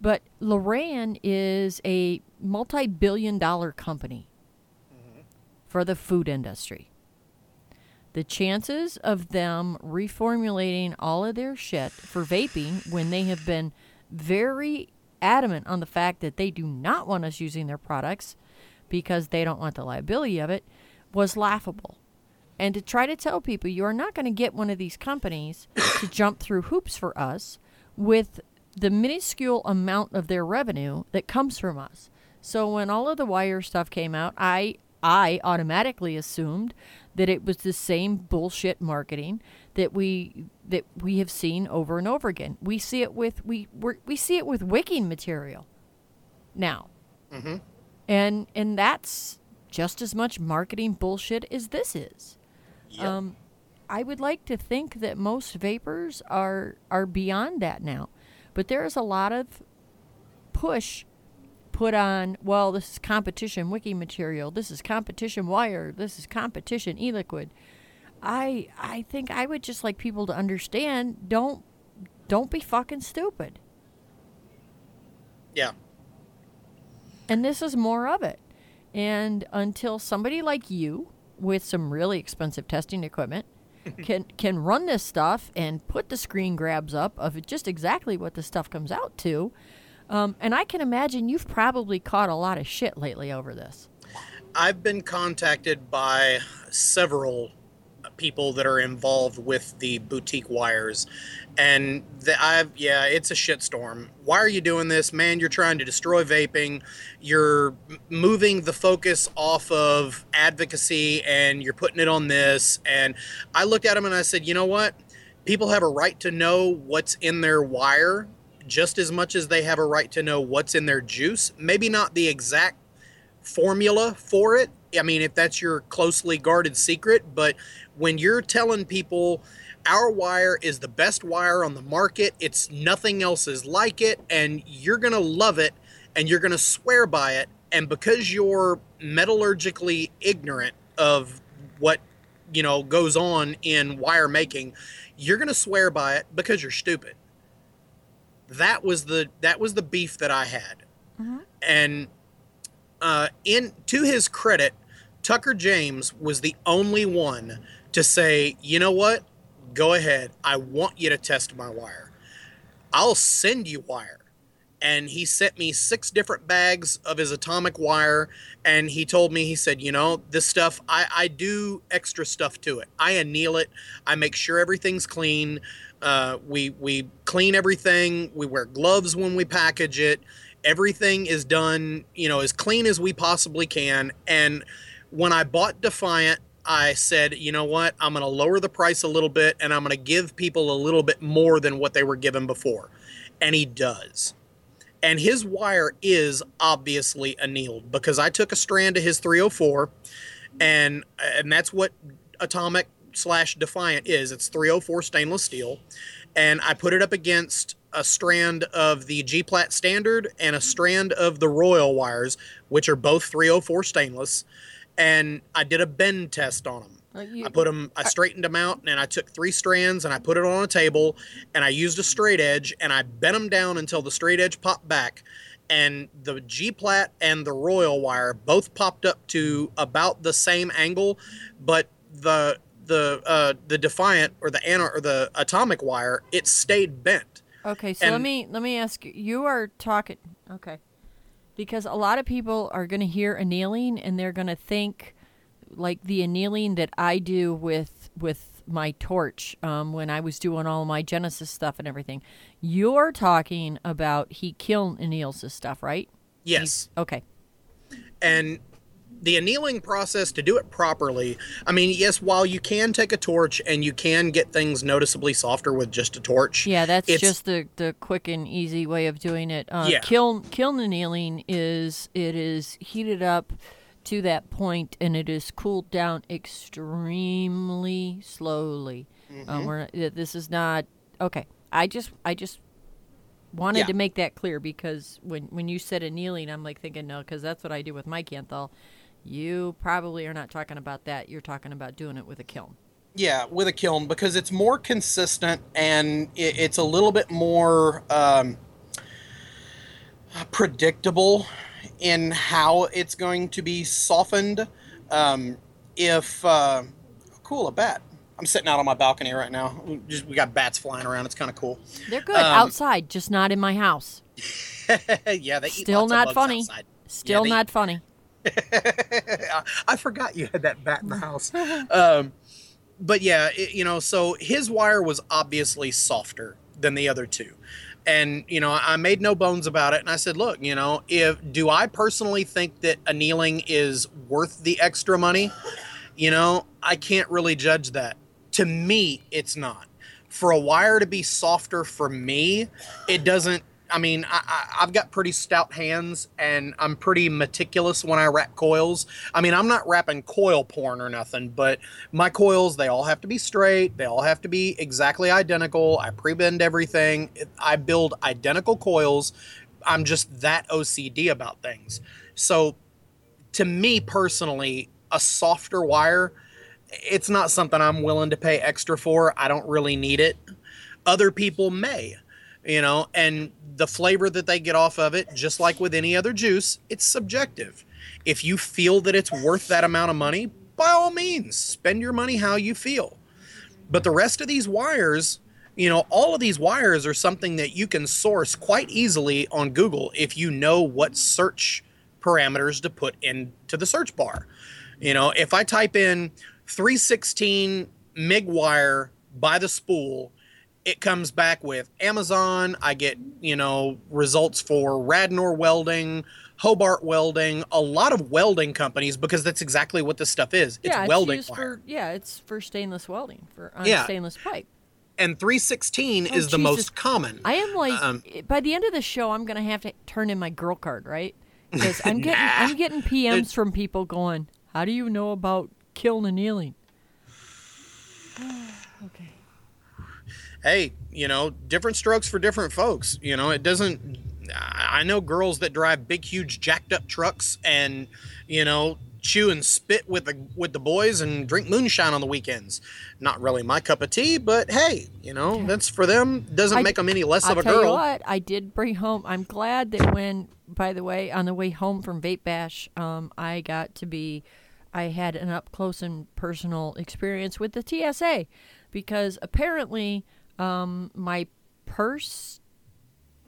but LorAnn is a multi billion dollar company for the food industry. The chances of them reformulating all of their shit for vaping when they have been very adamant on the fact that they do not want us using their products because they don't want the liability of it was laughable. And to try to tell people you are not going to get one of these companies [coughs] to jump through hoops for us with the minuscule amount of their revenue that comes from us. So when all of the wire stuff came out, I I automatically assumed that it was the same bullshit marketing that we that we have seen over and over again. We see it with we we're, we see it with wicking material now, and and that's just as much marketing bullshit as this is. Um, I would like to think that most vapors are are beyond that now, but there is a lot of push put on. Well, this is competition wiki material. This is competition wire. This is competition e-liquid. I I think I would just like people to understand. Don't don't be fucking stupid. Yeah. And this is more of it. And until somebody like you with some really expensive testing equipment [laughs] can can run this stuff and put the screen grabs up of just exactly what the stuff comes out to, um, and I can imagine you've probably caught a lot of shit lately over this. I've been contacted by several people that are involved with the boutique wires. And the, I've yeah it's a shitstorm. Why are you doing this? Man you're trying to destroy vaping. You're moving the focus off of advocacy and you're putting it on this. And I looked at them and I said you know what? People have a right to know what's in their wire just as much as they have a right to know what's in their juice. Maybe not the exact formula for it. I mean, if that's your closely guarded secret, but when you're telling people our wire is the best wire on the market, it's nothing else is like it, and you're going to love it and you're going to swear by it, and because you're metallurgically ignorant of what you know goes on in wire making, you're going to swear by it because you're stupid. That was the that was the beef that I had. And uh, in to his credit, Tucker James was the only one to say, you know what? Go ahead. I want you to test my wire. I'll send you wire. And he sent me six different bags of his atomic wire. And he told me, he said, you know, this stuff, I, I do extra stuff to it. I anneal it. I make sure everything's clean. Uh, we, we clean everything. We wear gloves when we package it. Everything is done, you know, as clean as we possibly can. And when I bought Defiant, I said, you know what? I'm going to lower the price a little bit and I'm going to give people a little bit more than what they were given before. And he does. And his wire is obviously annealed because I took a strand of his 304 and and that's what atomic slash defiant is. It's 304 stainless steel. And I put it up against a strand of the G Plat standard and a strand of the Royal wires, which are both 304 stainless. And I did a bend test on them. You- I put them, I straightened them out, and I took three strands and I put it on a table, and I used a straight edge and I bent them down until the straight edge popped back, and the G plat and the Royal wire both popped up to about the same angle, but the the uh, the Defiant or the ana or the Atomic wire it stayed bent. Okay, so let me let me ask you. You are talking okay, because a lot of people are going to hear annealing and they're going to think like the annealing that I do with with my torch um, when I was doing all my Genesis stuff and everything. You're talking about he kiln anneals this stuff, right? Yes. Okay. and the annealing process to do it properly i mean yes while you can take a torch and you can get things noticeably softer with just a torch Yeah, that's It's- just the, the quick and easy way of doing it. Uh, Yeah. Kiln kiln annealing is it is heated up to that point and it is cooled down extremely slowly. Mm-hmm. Um, we're, uh, this is not okay. I just I just wanted Yeah. to make that clear because when when you said annealing, I'm like thinking no, because that's what I do with my Kanthal. You probably are not talking about that. You're talking about doing it with a kiln. yeah with a kiln because it's more consistent and it, it's a little bit more um, predictable in how it's going to be softened um, if uh, cool a bat i'm sitting out on my balcony right now we, just, we got bats flying around it's kind of cool They're good Um, outside, just not in my house. [laughs] yeah they eat Still not funny. outside. Still they- not funny. [laughs] I forgot you had that bat in the house. [laughs] Um, but yeah, it, you know, so his wire was obviously softer than the other two. And, you know, I made no bones about it. And I said, look, you know, if do I personally think that annealing is worth the extra money? You know, I can't really judge that. To me, it's not. For a wire to be softer for me, it doesn't. I mean, I, I've got pretty stout hands and I'm pretty meticulous when I wrap coils. I mean, I'm not wrapping coil porn or nothing, but my coils, they all have to be straight. They all have to be exactly identical. I pre bend everything. I build identical coils. I'm just that OCD about things. So, to me personally, a softer wire, it's not something I'm willing to pay extra for. I don't really need it. Other people may, you know, and the flavor that they get off of it, just like with any other juice, it's subjective. If you feel that it's worth that amount of money, by all means, spend your money how you feel. But the rest of these wires, you know, all of these wires are something that you can source quite easily on Google if you know what search parameters to put into the search bar. You know, if I type in 316 MIG wire by the spool, it comes back with Amazon. I get, you know, results for Radnor Welding, Hobart Welding, a lot of welding companies because that's exactly what this stuff is. It's yeah, welding it's used wire. for yeah, it's for stainless welding for on Yeah. stainless pipe. and 316 Oh, is the most common. I am like Um, by the end of the show, I'm gonna have to turn in my girl card, right? Because I'm getting [laughs] Nah. I'm getting PMs from people going, "How do you know about kiln annealing?" [sighs] okay. Hey, you know, different strokes for different folks. You know, it doesn't. I know girls that drive big, huge, jacked up trucks and, you know, chew and spit with the with the boys and drink moonshine on the weekends. Not really my cup of tea, but hey, you know, that's for them. Doesn't I- make them any less I'll of a tell you girl. what, I did bring home. I'm glad that when, by the way, on the way home from Vape Bash, um, I got to be, I had an up close and personal experience with the TSA, because apparently, um, my purse.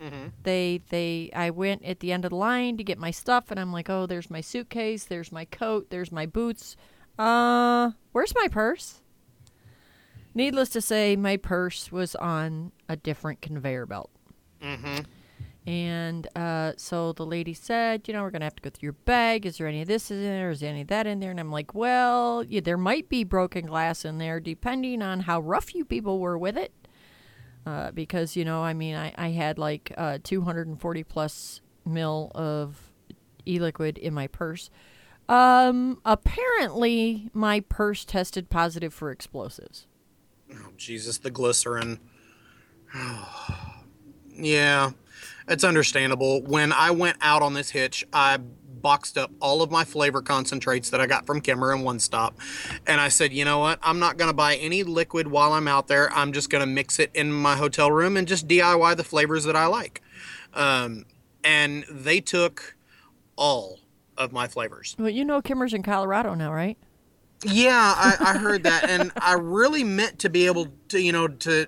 Mm-hmm. They they I went at the end of the line to get my stuff and I'm like, "Oh, there's my suitcase, there's my coat, there's my boots. Uh, where's my purse?" Needless to say, my purse was on a different conveyor belt. Mm-hmm. And uh, so the lady said, you know, we're going to have to go through your bag. Is there any of this in there? Is there any of that in there? And I'm like, well, yeah, there might be broken glass in there depending on how rough you people were with it. Uh, because, you know, I mean, I, I had like uh, 240 plus mil of e liquid in my purse. Um, apparently, my purse tested positive for explosives. Oh, Jesus, the glycerin. [sighs] yeah, it's understandable. When I went out on this hitch, I boxed up all of my flavor concentrates that I got from Kimmer and One Stop. And I said, you know what? I'm not going to buy any liquid while I'm out there. I'm just going to mix it in my hotel room and just DIY the flavors that I like. Um, and they took all of my flavors. Well, you know, Kimmer's in Colorado now, right? Yeah, I, I heard that, and I really meant to be able to, you know, to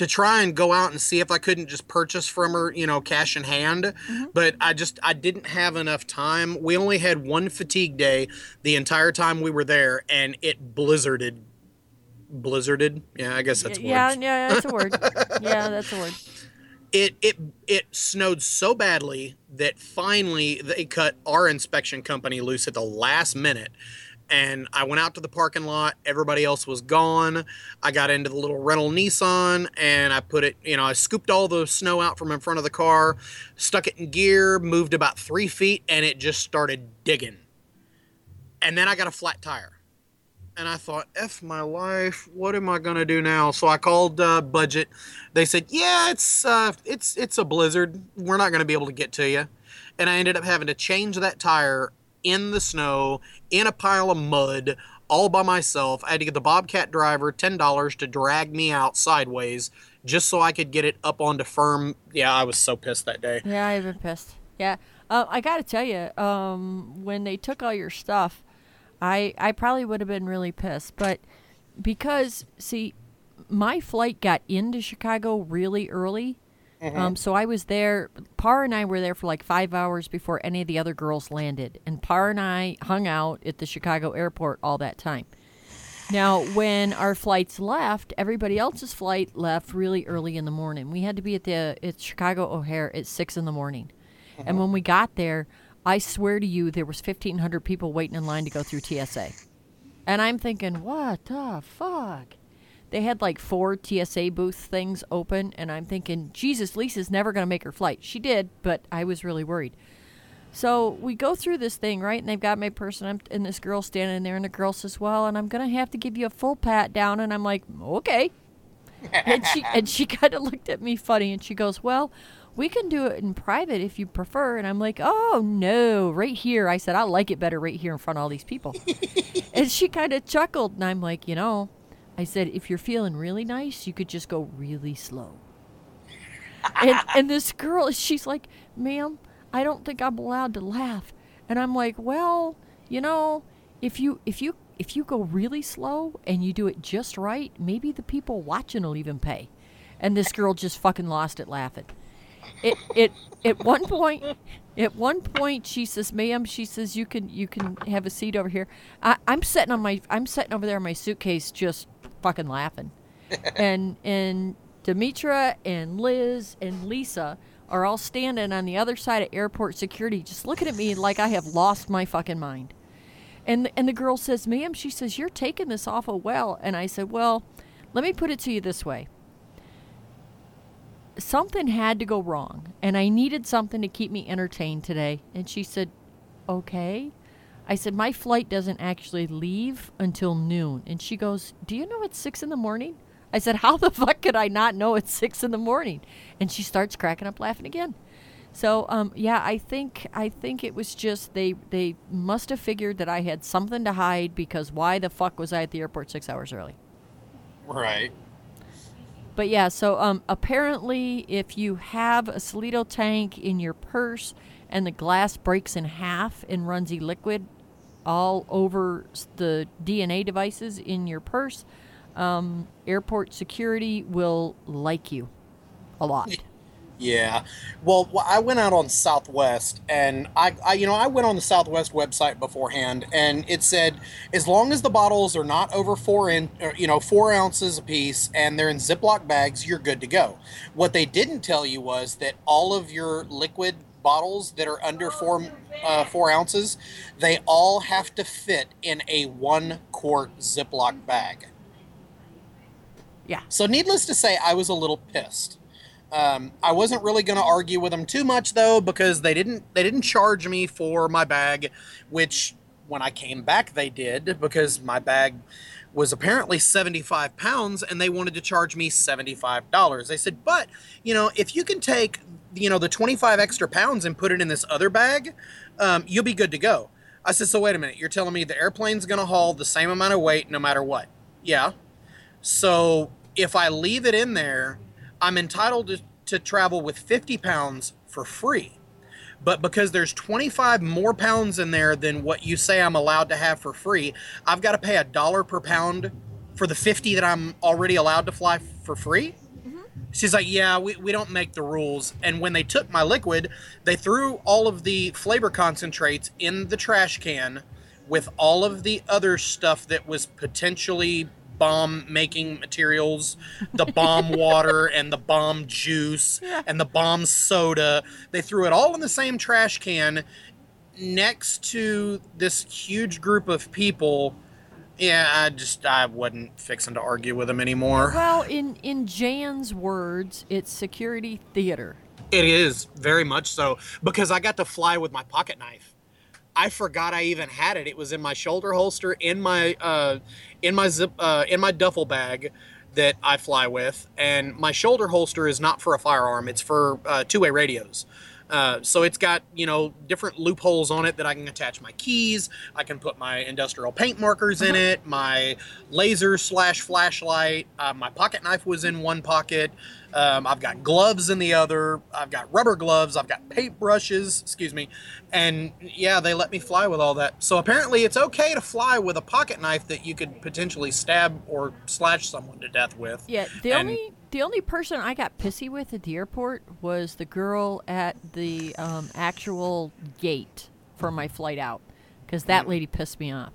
to try and go out and see if I couldn't just purchase from her, you know, cash in hand. Mm-hmm. But I just I didn't have enough time. We only had one fatigue day the entire time we were there, and it blizzarded. Blizzarded? Yeah, I guess that's yeah, words. yeah, that's a word. [laughs] yeah, that's a word. it it it snowed so badly that finally they cut our inspection company loose at the last minute and I went out to the parking lot. Everybody else was gone. I got into the little rental Nissan and I put it, you know, I scooped all the snow out from in front of the car, stuck it in gear, moved about three feet, and it just started digging. And then I got a flat tire. And I thought, F my life, what am I gonna do now? So I called uh, Budget. They said, Yeah, it's uh, it's it's a blizzard. We're not gonna be able to get to you. And I ended up having to change that tire in the snow, in a pile of mud, all by myself. I had to get the Bobcat driver $10 to drag me out sideways just so I could get it up onto firm. Yeah, I was so pissed that day. Yeah, I've been pissed. Yeah. Uh, I got to tell you, um, when they took all your stuff, I, I probably would have been really pissed. But because, see, my flight got into Chicago really early. Mm-hmm. Um, so I was there. Par and I were there for like five hours before any of the other girls landed, and Par and I hung out at the Chicago airport all that time. Now, when our flights left, everybody else's flight left really early in the morning. We had to be at the at Chicago O'Hare at six in the morning, and when we got there, I swear to you, there was fifteen hundred people waiting in line to go through TSA, and I'm thinking, what the fuck? They had like four TSA booth things open, and I'm thinking, Jesus, Lisa's never going to make her flight. She did, but I was really worried. So we go through this thing, right? And they've got my person, I'm, and this girl standing there, and the girl says, "Well, and I'm going to have to give you a full pat down," and I'm like, "Okay." and she and she [laughs] kind of looked at me funny, and she goes, "Well." We can do it in private if you prefer. And I'm like, oh, no, right here. I said, I like it better right here in front of all these people. [laughs] and she kind of chuckled. And I'm like, you know, I said, if you're feeling really nice, you could just go really slow. and, [laughs] and this girl, she's like, ma'am, I don't think I'm allowed to laugh. And I'm like, well, you know, if you if you if you go really slow and you do it just right, maybe the people watching will even pay. And this girl just fucking lost it laughing. It it at one point at one point she says, "Ma'am," she says, "You can you can have a seat over here." I, I'm sitting on my I'm sitting over there in my suitcase, just fucking laughing, [laughs] and and Demetra and Liz and Lisa are all standing on the other side of airport security, just looking at me like I have lost my fucking mind. And and the girl says, "Ma'am," she says, "You're taking this awful well." And I said, "Well, let me put it to you this way." Something had to go wrong, and I needed something to keep me entertained today. And she said, Okay. I said, My flight doesn't actually leave until noon. And she goes, Do you know it's six in the morning? I said, How the [laughs] fuck could I not know it's six in the morning? And she starts cracking up laughing again. So um, yeah, I think I think it was just they they must have figured that I had something to hide because why the fuck was I at the airport six hours early? Right. But yeah, so um, apparently, if you have a Solito tank in your purse and the glass breaks in half and runs e-liquid all over the DNA devices in your purse, um, airport security will like you a lot. Yeah. Well, I went out on Southwest, and I, I, you know, I went on the Southwest website beforehand, and it said as long as the bottles are not over four in, or, you know, four ounces a piece, and they're in Ziploc bags, you're good to go. What they didn't tell you was that all of your liquid bottles that are under four uh, four ounces, they all have to fit in a one quart Ziploc bag. Yeah. So, needless to say, I was a little pissed. Um, I wasn't really going to argue with them too much though, because they didn't they didn't charge me for my bag, which when I came back they did because my bag was apparently 75 pounds and they wanted to charge me $75. They said, but you know, if you can take you know the 25 extra pounds and put it in this other bag, um, you'll be good to go. I said, so wait a minute, you're telling me the airplane's going to haul the same amount of weight no matter what? Yeah. So if I leave it in there, I'm entitled to, to travel with 50 pounds for free. But because there's 25 more pounds in there than what you say I'm allowed to have for free, I've got to pay a dollar per pound for the 50 that I'm already allowed to fly for free. She's like, yeah, we, we don't make the rules. And when they took my liquid, they threw all of the flavor concentrates in the trash can with all of the other stuff that was potentially bomb making materials, the bomb [laughs] water and the bomb juice and the bomb soda. They threw it all in the same trash can next to this huge group of people. Yeah, I just I wasn't fixing to argue with him anymore. Well, in in Jan's words, it's security theater. It is very much so because I got to fly with my pocket knife. I forgot I even had it. It was in my shoulder holster in my uh, in my zip uh, in my duffel bag that I fly with, and my shoulder holster is not for a firearm. It's for uh, two-way radios. Uh, so it's got you know different loopholes on it that I can attach my keys. I can put my industrial paint markers in it. My laser slash flashlight. Uh, my pocket knife was in one pocket. Um, I've got gloves in the other. I've got rubber gloves. I've got paint brushes. Excuse me. And yeah, they let me fly with all that. So apparently, it's okay to fly with a pocket knife that you could potentially stab or slash someone to death with. Yeah, the And- only the only person I got pissy with at the airport was the girl at the um, actual gate for my flight out, because that lady pissed me off.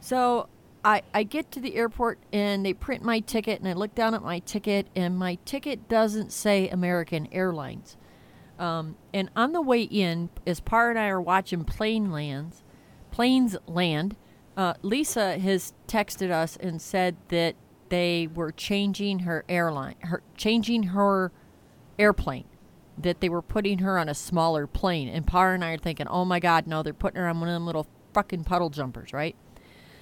So I I get to the airport and they print my ticket and I look down at my ticket and my ticket doesn't say American Airlines. Um, and on the way in, as Par and I are watching plane lands, planes land, uh, Lisa has texted us and said that they were changing her airline, her changing her airplane, that they were putting her on a smaller plane. And Par and I are thinking, oh my God, no, they're putting her on one of them little fucking puddle jumpers, right?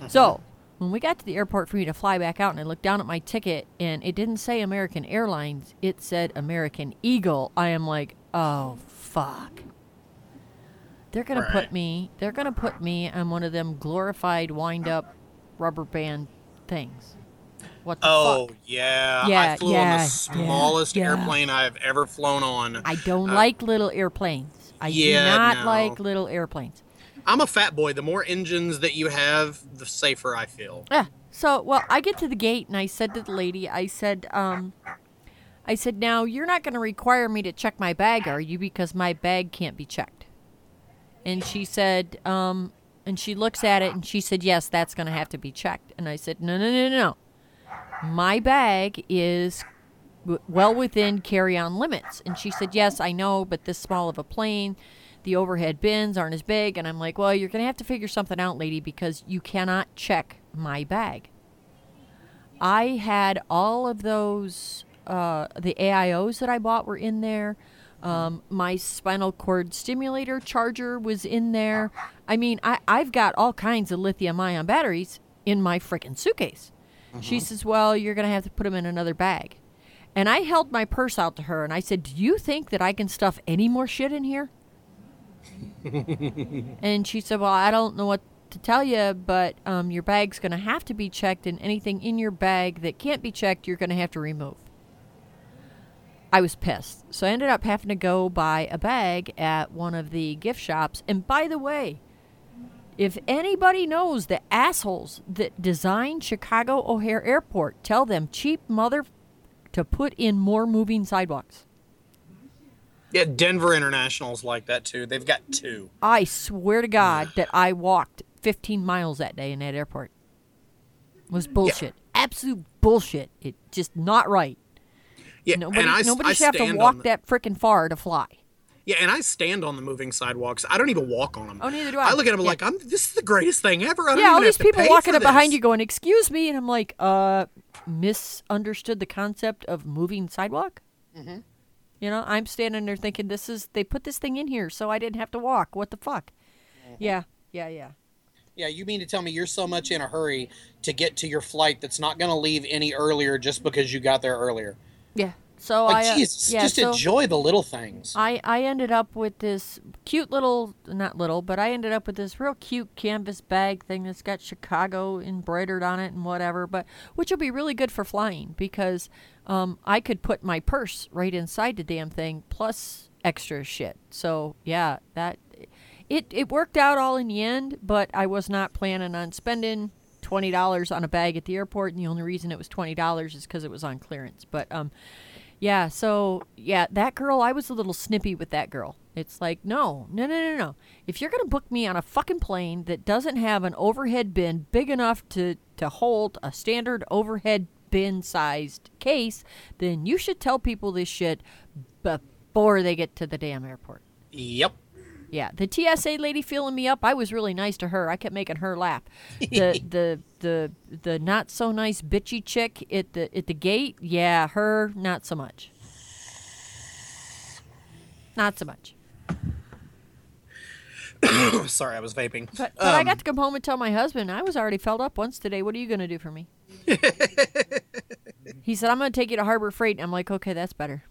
So when we got to the airport for me to fly back out, and I looked down at my ticket, and it didn't say American Airlines, it said American Eagle. I am like, oh fuck. They're gonna put me. They're gonna put me on one of them glorified wind-up rubber band things. What the Oh fuck? yeah, Yeah, I flew on yeah, the yeah, smallest yeah. airplane I've ever flown on. I don't Uh, like little airplanes. I yeah, do not no. like little airplanes. I'm a fat boy. The more engines that you have, the safer I feel. Yeah. So, well, I get to the gate and I said to the lady, I said, um, I said, now you're not going to require me to check my bag, are you? Because my bag can't be checked. And she said, um, and she looks at it and she said, yes, that's going to have to be checked. And I said, no, no, no, no. My bag is w- well within carry on limits. And she said, yes, I know, but this small of a plane, the overhead bins aren't as big. And I'm like, well, you're going to have to figure something out, lady, because you cannot check my bag. I had all of those, uh, the AIOs that I bought were in there. Um, my spinal cord stimulator charger was in there. I mean, I, I've got all kinds of lithium ion batteries in my frickin' suitcase. She says, Well, you're going to have to put them in another bag. And I held my purse out to her and I said, Do you think that I can stuff any more shit in here? [laughs] and she said, Well, I don't know what to tell you, but um, your bag's going to have to be checked, and anything in your bag that can't be checked, you're going to have to remove. I was pissed. So I ended up having to go buy a bag at one of the gift shops. And by the way, if anybody knows the assholes that designed Chicago O'Hare Airport, tell them cheap mother to put in more moving sidewalks. Yeah, Denver International's like that too. They've got two. I swear to God that I walked 15 miles that day in that airport. It was bullshit. Absolute bullshit. It just not right. Yeah, Nobody, and I, nobody I should have to walk the, that frickin' far to fly. Yeah, and I stand on the moving sidewalks. I don't even walk on them. Oh, neither do I. I look at them Yeah. like I'm. This is the greatest thing ever. I don't yeah, all these have people walking for up behind you going, "Excuse me," and I'm like, "Uh, misunderstood the concept of moving sidewalk." Mm-hmm. You know, I'm standing there thinking, "This is they put this thing in here, so I didn't have to walk. What the fuck?" Mm-hmm. Yeah, yeah, yeah. Yeah, you mean to tell me you're so much in a hurry to get to your flight that's not going to leave any earlier just because you got there earlier? Yeah. So Like, I, uh, Jesus, yeah, just so enjoy the little things. I I ended up with this cute little, not little, but I ended up with this real cute canvas bag thing that's got Chicago embroidered on it and whatever, but which will be really good for flying because um, I could put my purse right inside the damn thing plus extra shit. So yeah, that it it worked out all in the end, but I was not planning on spending twenty dollars on a bag at the airport, and the only reason it was twenty dollars is because it was on clearance. But um, yeah, so yeah, that girl, I was a little snippy with that girl. It's like, no, no, no, no, no. If you're gonna book me on a fucking plane that doesn't have an overhead bin big enough to to hold a standard overhead bin sized case, then you should tell people this shit before they get to the damn airport. Yep. Yeah, the TSA lady feeling me up, I was really nice to her. I kept making her laugh. The [laughs] the the the not so nice bitchy chick at the at the gate, yeah, her not so much. Not so much. [coughs] Sorry, I was vaping. But, but I Um, got to come home and tell my husband I was already filled up once today. What are you going to do for me? [laughs] he said I'm going to take you to Harbor Freight. I'm like, okay, that's better.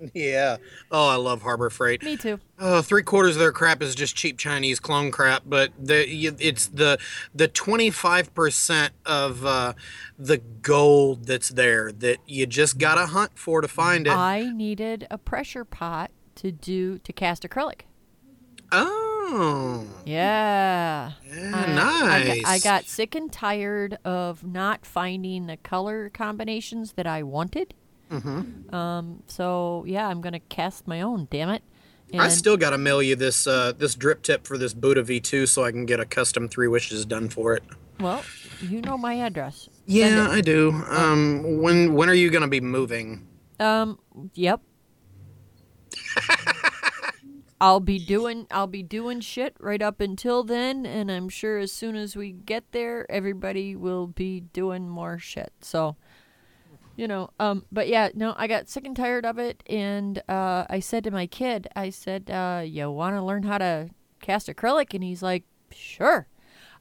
[laughs] Yeah. Oh, I love Harbor Freight. Me too. Oh, three quarters of their crap is just cheap Chinese clone crap, but the it's the the twenty five percent of uh, the gold that's there that you just gotta hunt for to find it. I needed a pressure pot to do to cast acrylic. oh, Yeah. yeah, I- I nice. got, I got sick and tired of not finding the color combinations that I wanted. Mm-hmm. Um. So yeah, I'm gonna cast my own. Damn it. And I still gotta mail you this uh, this drip tip for this Buddha V2 so I can get a custom three wishes done for it. well, you know my address. Yeah. I do. Um, when when are you gonna be moving? Um. Yep. [laughs] I'll be doing I'll be doing shit right up until then, and I'm sure as soon as we get there, everybody will be doing more shit. So, you know, um, but yeah, no, I got sick and tired of it, and uh, I said to my kid, I said, uh, "You want to learn how to cast acrylic?" And he's like, "Sure."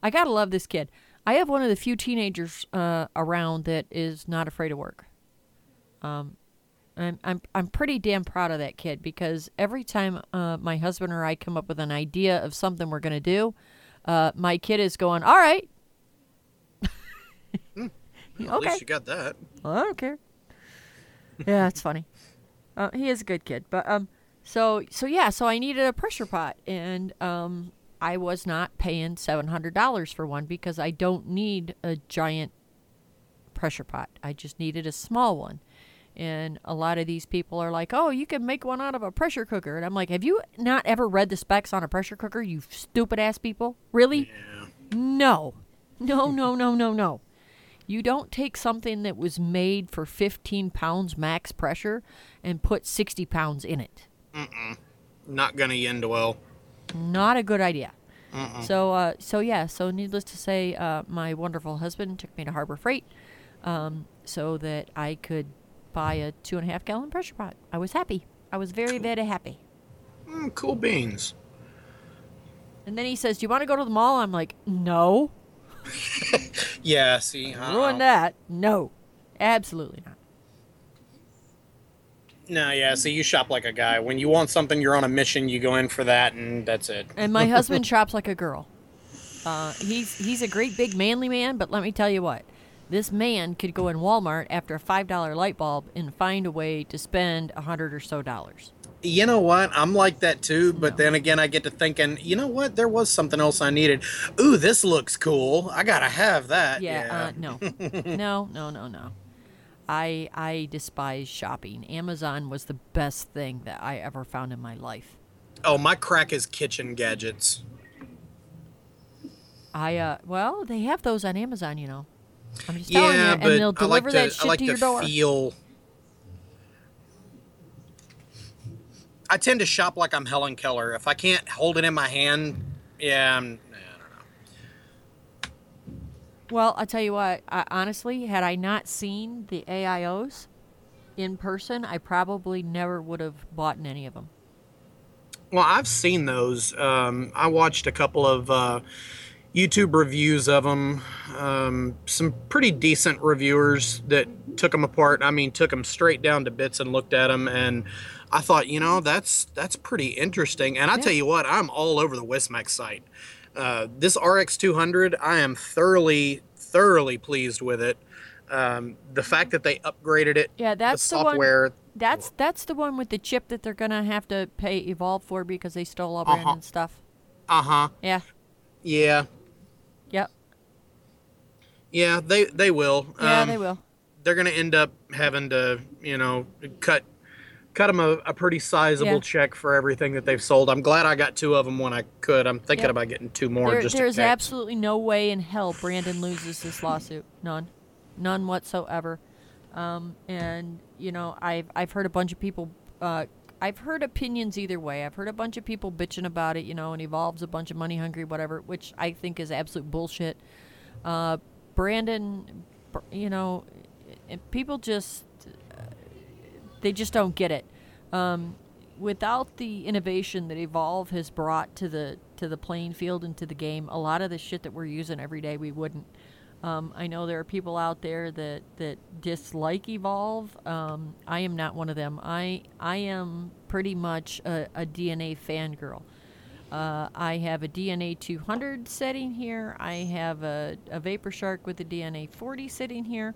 I gotta love this kid. I have one of the few teenagers uh, around that is not afraid of work. I'm I'm I'm pretty damn proud of that kid because every time uh, my husband or I come up with an idea of something we're gonna do, uh, my kid is going, "All right, At okay, least you got that. well, I don't care." yeah, it's funny. [laughs] Uh, he is a good kid, but um, so so yeah, so I needed a pressure pot, and um, I was not paying seven hundred dollars for one because I don't need a giant pressure pot. I just needed a small one. And a lot of these people are like, "Oh, you can make one out of a pressure cooker." And I'm like, "Have you not ever read the specs on a pressure cooker, you stupid ass people? Really? No. No, no, no, no, no. You don't take something that was made for 15 pounds max pressure and put 60 pounds in it. Mm-mm. Not gonna end well. Not a good idea. Mm. So, uh, so yeah. So, needless to say, uh, my wonderful husband took me to Harbor Freight, um, so that I could buy a two and a half gallon pressure pot. I was happy. I was very, very happy. Mm, cool beans. And then he says, "Do you want to go to the mall?" I'm like, "No, [laughs] Yeah. See. ruin that. No, absolutely not." No, yeah. See, you shop like a guy. When you want something, you're on a mission. You go in for that, and that's it. And my [laughs] husband shops like a girl. Uh, he's he's a great big manly man, but let me tell you what, this man could go in Walmart after a five dollar light bulb and find a way to spend a hundred or so dollars. You know what? I'm like that too, but then again, I get to thinking, you know what? There was something else I needed. Ooh, this looks cool. I gotta have that. Yeah, Uh, no, [laughs] no, no, no, no. I I despise shopping. Amazon was the best thing that I ever found in my life. oh, my crack is kitchen gadgets. I uh well, they have those on Amazon, you know. I'm just telling Yeah, you, and they'll I like deliver to. that shit I like to to your door. feel. I tend to shop like I'm Helen Keller. If I can't hold it in my hand, yeah, I'm, I don't know. Well, I'll tell you what, I, honestly, had I not seen the AIOs in person, I probably never would have bought any of them. Well, I've seen those. Um, I watched a couple of uh, YouTube reviews of them. Um, some pretty decent reviewers that took them apart. I mean, took them straight down to bits and looked at them, and I thought, you know, that's that's pretty interesting. And I tell you what, I'm all over the Wismec site. Uh, this RX 200, I am thoroughly, thoroughly pleased with it. Um, the fact that they upgraded it, Yeah, that's the the one- software. That's that's the one with the chip that they're gonna have to pay Evolv for because they stole brand Uh-huh. and stuff. Uh huh. Yeah. Yeah. Yep. Yeah, they they will. Yeah, Um, they will. They're going to end up having to, you know, cut cut them a, a pretty sizable Yeah. check for everything that they've sold. I'm glad I got two of them when I could. I'm thinking Yep. about getting two more. There- there's absolutely no way in hell Brandon loses this lawsuit. None, none whatsoever. Um, and you know, I've I've heard a bunch of people. Uh, I've heard opinions either way. I've heard a bunch of people bitching about it. You know, and Evolv's a bunch of money hungry, whatever, which I think is absolute bullshit. Uh, Brandon, you know, people just they just don't get it. Um, without the innovation that Evolv has brought to the to the playing field and to the game, a lot of the shit that we're using every day we wouldn't. Um, I know there are people out there that, that dislike Evolv. Um, I am not one of them. I I am pretty much a, a DNA fangirl. Uh, I have a DNA 200 setting here. I have a, a Vapor Shark with a DNA 40 sitting here.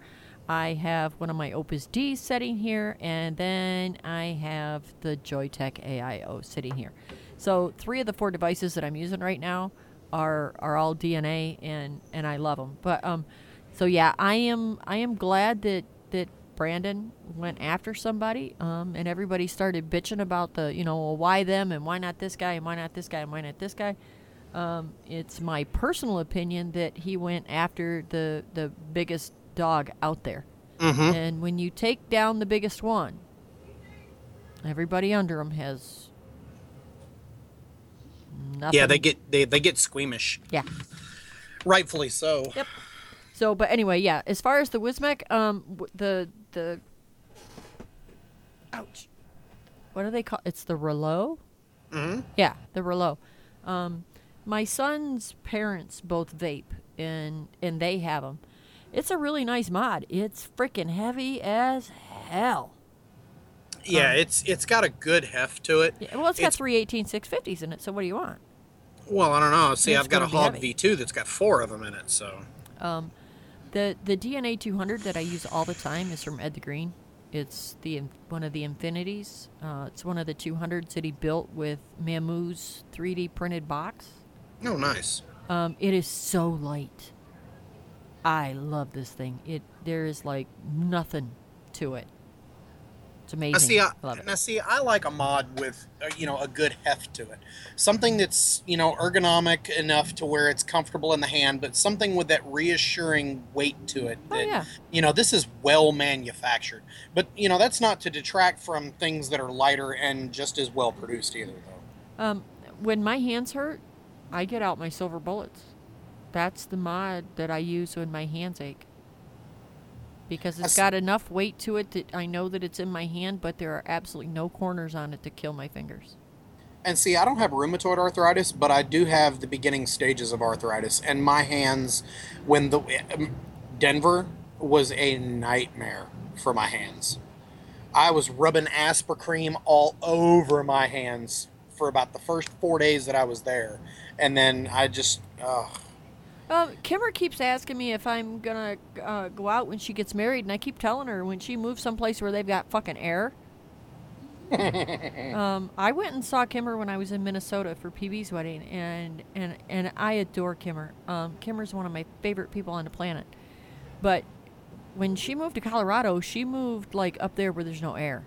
I have one of my Opus D setting here, and then I have the Joyetech AIO sitting here. So three of the four devices that I'm using right now are are all DNA, and and I love them. But um, so yeah, I am I am glad that that Brandon went after somebody, um, and everybody started bitching about the you know well, why them and why not this guy and why not this guy and why not this guy. Um, it's my personal opinion that he went after the the biggest dog out there. Mhm. And when you take down the biggest one, everybody under him has nothing. Yeah, they get they, they get squeamish, Yeah. rightfully so. Yep. So, but anyway, yeah. As far as the Wismec, um, the the. Ouch. What do they call? It's the Reuleaux. hmm Yeah, the Reuleaux. Um, my son's parents both vape, and and they have them. It's a really nice mod. It's freaking heavy as hell. Yeah, Um, it's it's got a good heft to it. Yeah, well, it's got It's- three 18 650s in it. So what do you want? Well, I don't know. See, It's I've got a Hog heavy. V2 that's got four of them in it. So Um, the the DNA 200 that I use all the time is from Ed the Green. It's the one of the Infinities. Uh, it's one of the 200s that he built with Mamu's 3D printed box. oh, nice. Um, it is so light. I love this thing. It there is like nothing to it. It's amazing. Now see, I, love it. now see, I like a mod with uh, you know a good heft to it, something that's you know ergonomic enough to where it's comfortable in the hand, but something with that reassuring weight to it. Oh yeah. You know, this is well manufactured, but you know that's not to detract from things that are lighter and just as well produced either, though. Um, when my hands hurt, I get out my silver bullets. That's the mod that I use when my hands ache. Because it's got enough weight to it that I know that it's in my hand, but there are absolutely no corners on it to kill my fingers. And see, I don't have rheumatoid arthritis, but I do have the beginning stages of arthritis. And my hands, when the um, Denver was a nightmare for my hands. I was rubbing Aspercream all over my hands for about the first four days that I was there, and then I just, uh, Um, Kimmer keeps asking me if I'm gonna uh, go out when she gets married, and I keep telling her when she moves someplace where they've got fucking air. [laughs] um, I went and saw Kimmer when I was in Minnesota for PB's wedding, and and and I adore Kimmer. Um, Kimmer's one of my favorite people on the planet. But when she moved to Colorado, she moved like up there where there's no air.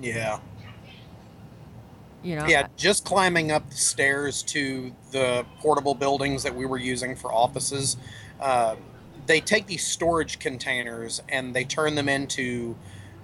yeah. You know. Yeah, just climbing up the stairs to the portable buildings that we were using for offices. Uh, they take these storage containers and they turn them into,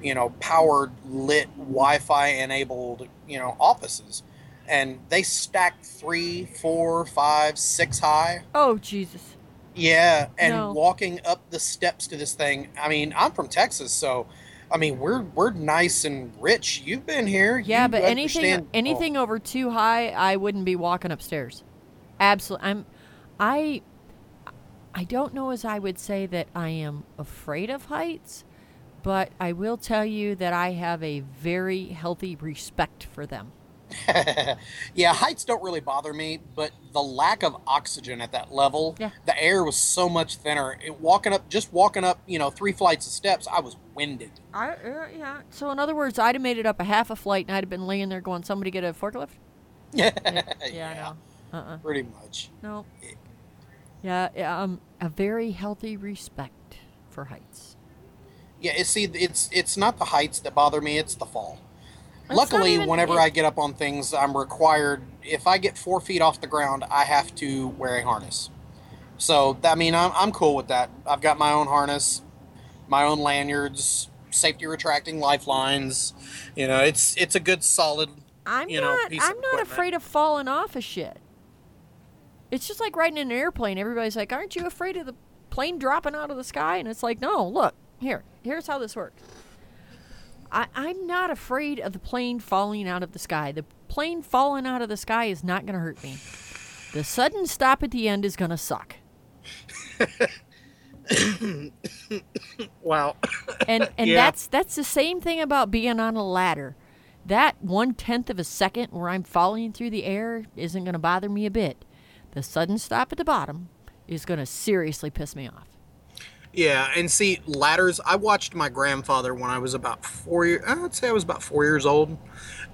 you know, powered, lit, Wi-Fi enabled, you know, offices, and they stack three, four, five, six high. Oh Jesus. Yeah, and No. walking up the steps to this thing. I mean, I'm from Texas, so. I mean, we're we're nice and rich. You've been here. Yeah, You but anything understand- oh. anything over too high, I wouldn't be walking upstairs. Absolutely, I'm. I. I don't know as I would say that I am afraid of heights, but I will tell you that I have a very healthy respect for them. [laughs] yeah, heights don't really bother me, but the lack of oxygen at that level, Yeah. the air was so much thinner. It, walking up, just walking up, you know, three flights of steps, I was winded. I uh, yeah. So in other words, I'd have made it up a half a flight, and I'd have been laying there going, "Somebody get a forklift." [laughs] Yeah, Yeah, I know. Uh-uh. pretty much. No. Yeah, yeah, um, a very healthy respect for heights. Yeah, see, it's it's not the heights that bother me; it's the fall. Luckily, whenever it- I get up on things, I'm required. If I get four feet off the ground, I have to wear a harness. So I mean, I'm I'm cool with that. I've got my own harness, my own lanyards, safety retracting lifelines. You know, it's it's a good solid. I'm you know, not. I'm not equipment. afraid of falling off of shit. It's just like riding in an airplane. Everybody's like, "Aren't you afraid of the plane dropping out of the sky?" And it's like, "No, look here. Here's how this works. I, I'm not afraid of the plane falling out of the sky. The plane falling out of the sky is not going to hurt me. The sudden stop at the end is going to suck. Wow. and [laughs] and Yeah. that's that's the same thing about being on a ladder. That one tenth of a second where I'm falling through the air isn't going to bother me a bit. The sudden stop at the bottom is going to seriously piss me off. Yeah, and see ladders. I watched my grandfather when I was about four. I'd say I was about four years old.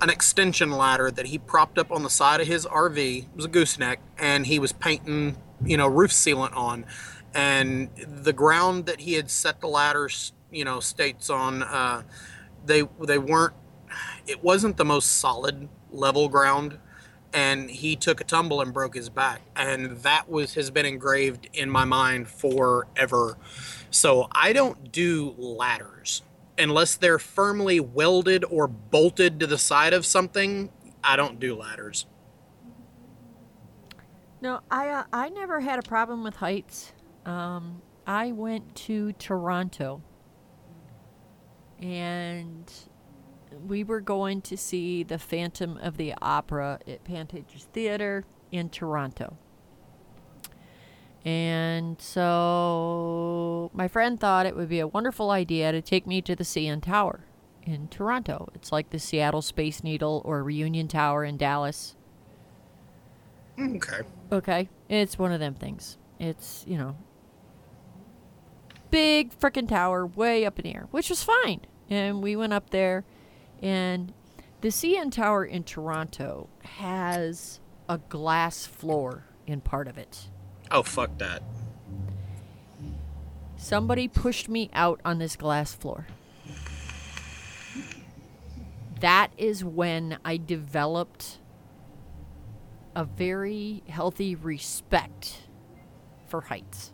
An extension ladder that he propped up on the side of his RV. It was a gooseneck, and he was painting, you know, roof sealant on. And the ground that he had set the ladders, you know, states on, uh, they they weren't. It wasn't the most solid level ground, and he took a tumble and broke his back, and that was has been engraved in my mind forever. So I don't do ladders unless they're firmly welded or bolted to the side of something. I don't do ladders. No, I uh, I never had a problem with heights. Um, I went to Toronto, and we were going to see the Phantom of the Opera at Pantages Theater in Toronto. And so my friend thought it would be a wonderful idea to take me to the CN Tower in Toronto. It's like the Seattle Space Needle or Reunion Tower in Dallas. Okay. Okay. It's one of them things. It's, you know, big freaking tower way up in the air, which was fine. And we went up there, and the CN Tower in Toronto has a glass floor in part of it. Oh fuck that. Somebody pushed me out on this glass floor. That is when I developed a very healthy respect for heights.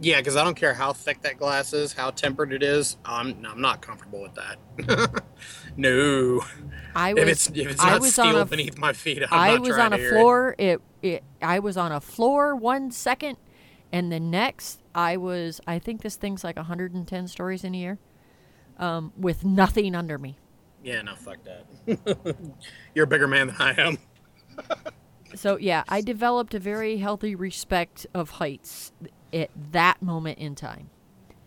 Yeah, because I don't care how thick that glass is, how tempered it is. I'm I'm not comfortable with that. [laughs] no. I was if it's if it's I not was on steel a- beneath my feet, I'm I not was on a floor. It. it I was on a floor one second, and the next I was. I think this thing's like 110 stories in a year, um, with nothing under me. Yeah, no, fuck that. [laughs] You're a bigger man than I am. So yeah, I developed a very healthy respect of heights at that moment in time.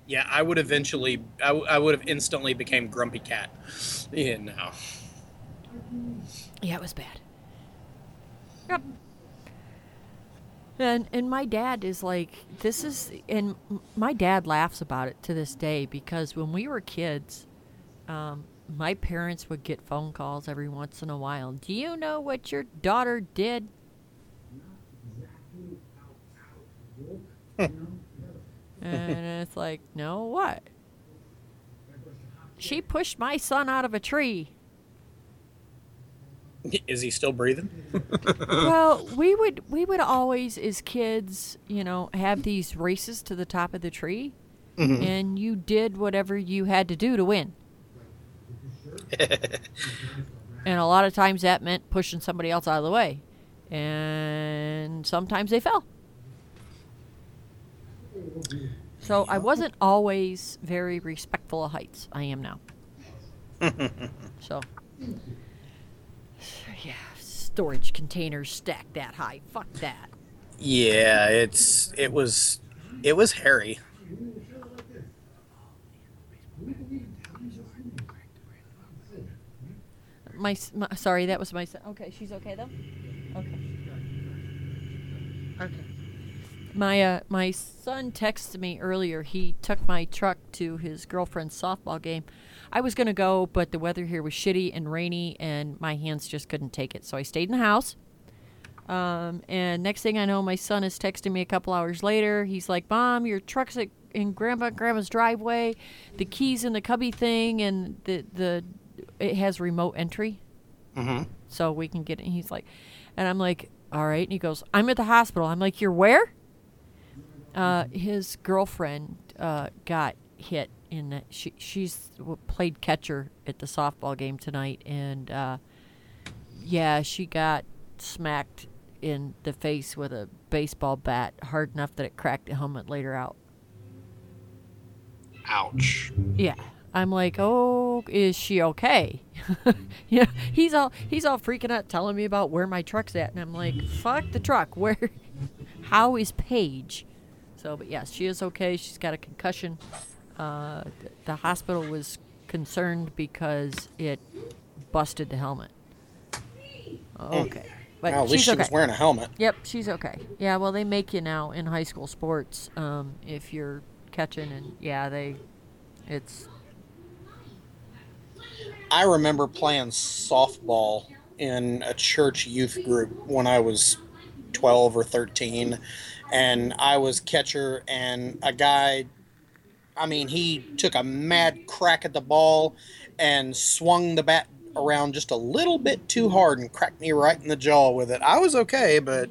Yeah, I would eventually, I, w- I would have instantly became grumpy cat. Yeah, no. Yeah, it was bad. Yep. And and my dad is like, this is, and my dad laughs about it to this day because when we were kids, um, my parents would get phone calls every once in a while. Do you know what your daughter did? And it's like, no, what? She pushed my son out of a tree. [laughs] Is he still breathing? [laughs] well, we would we would always as kids, you know, have these races to the top of the tree mm-hmm. and you did whatever you had to do to win. [laughs] and a lot of times that meant pushing somebody else out of the way. And sometimes they fell. So I wasn't always very respectful of heights. I am now. [laughs] so yeah, storage containers stacked that high. Fuck that. Yeah, it's it was it was hairy. My, my sorry, that was my son. Okay, she's okay though. Okay. Okay. My uh, my son texted me earlier. He took my truck to his girlfriend's softball game. I was gonna go, but the weather here was shitty and rainy, and my hands just couldn't take it. So I stayed in the house. Um, and next thing I know, my son is texting me a couple hours later. He's like, "Mom, your truck's at, in Grandpa and Grandma's driveway. The keys in the cubby thing, and the the it has remote entry, Mm-hmm. so we can get it. And he's like, and I'm like, all right. And he goes, I'm at the hospital. I'm like, you're where? Uh, his girlfriend uh, got hit in the. She she's played catcher at the softball game tonight, and uh, yeah, she got smacked in the face with a baseball bat hard enough that it cracked the helmet later out. Ouch. Yeah. I'm like, oh, is she okay? [laughs] yeah, he's all he's all freaking out, telling me about where my truck's at, and I'm like, fuck the truck. Where? [laughs] How is Paige? So, but yes, she is okay. She's got a concussion. Uh, th- the hospital was concerned because it busted the helmet. Okay, but Well, at she's least she okay. was wearing a helmet. Yep, she's okay. Yeah, well, they make you now in high school sports um, if you're catching, and yeah, they, it's I remember playing softball in a church youth group when I was 12 or 13. And I was catcher, and a guy, I mean, he took a mad crack at the ball and swung the bat around just a little bit too hard and cracked me right in the jaw with it. I was okay, but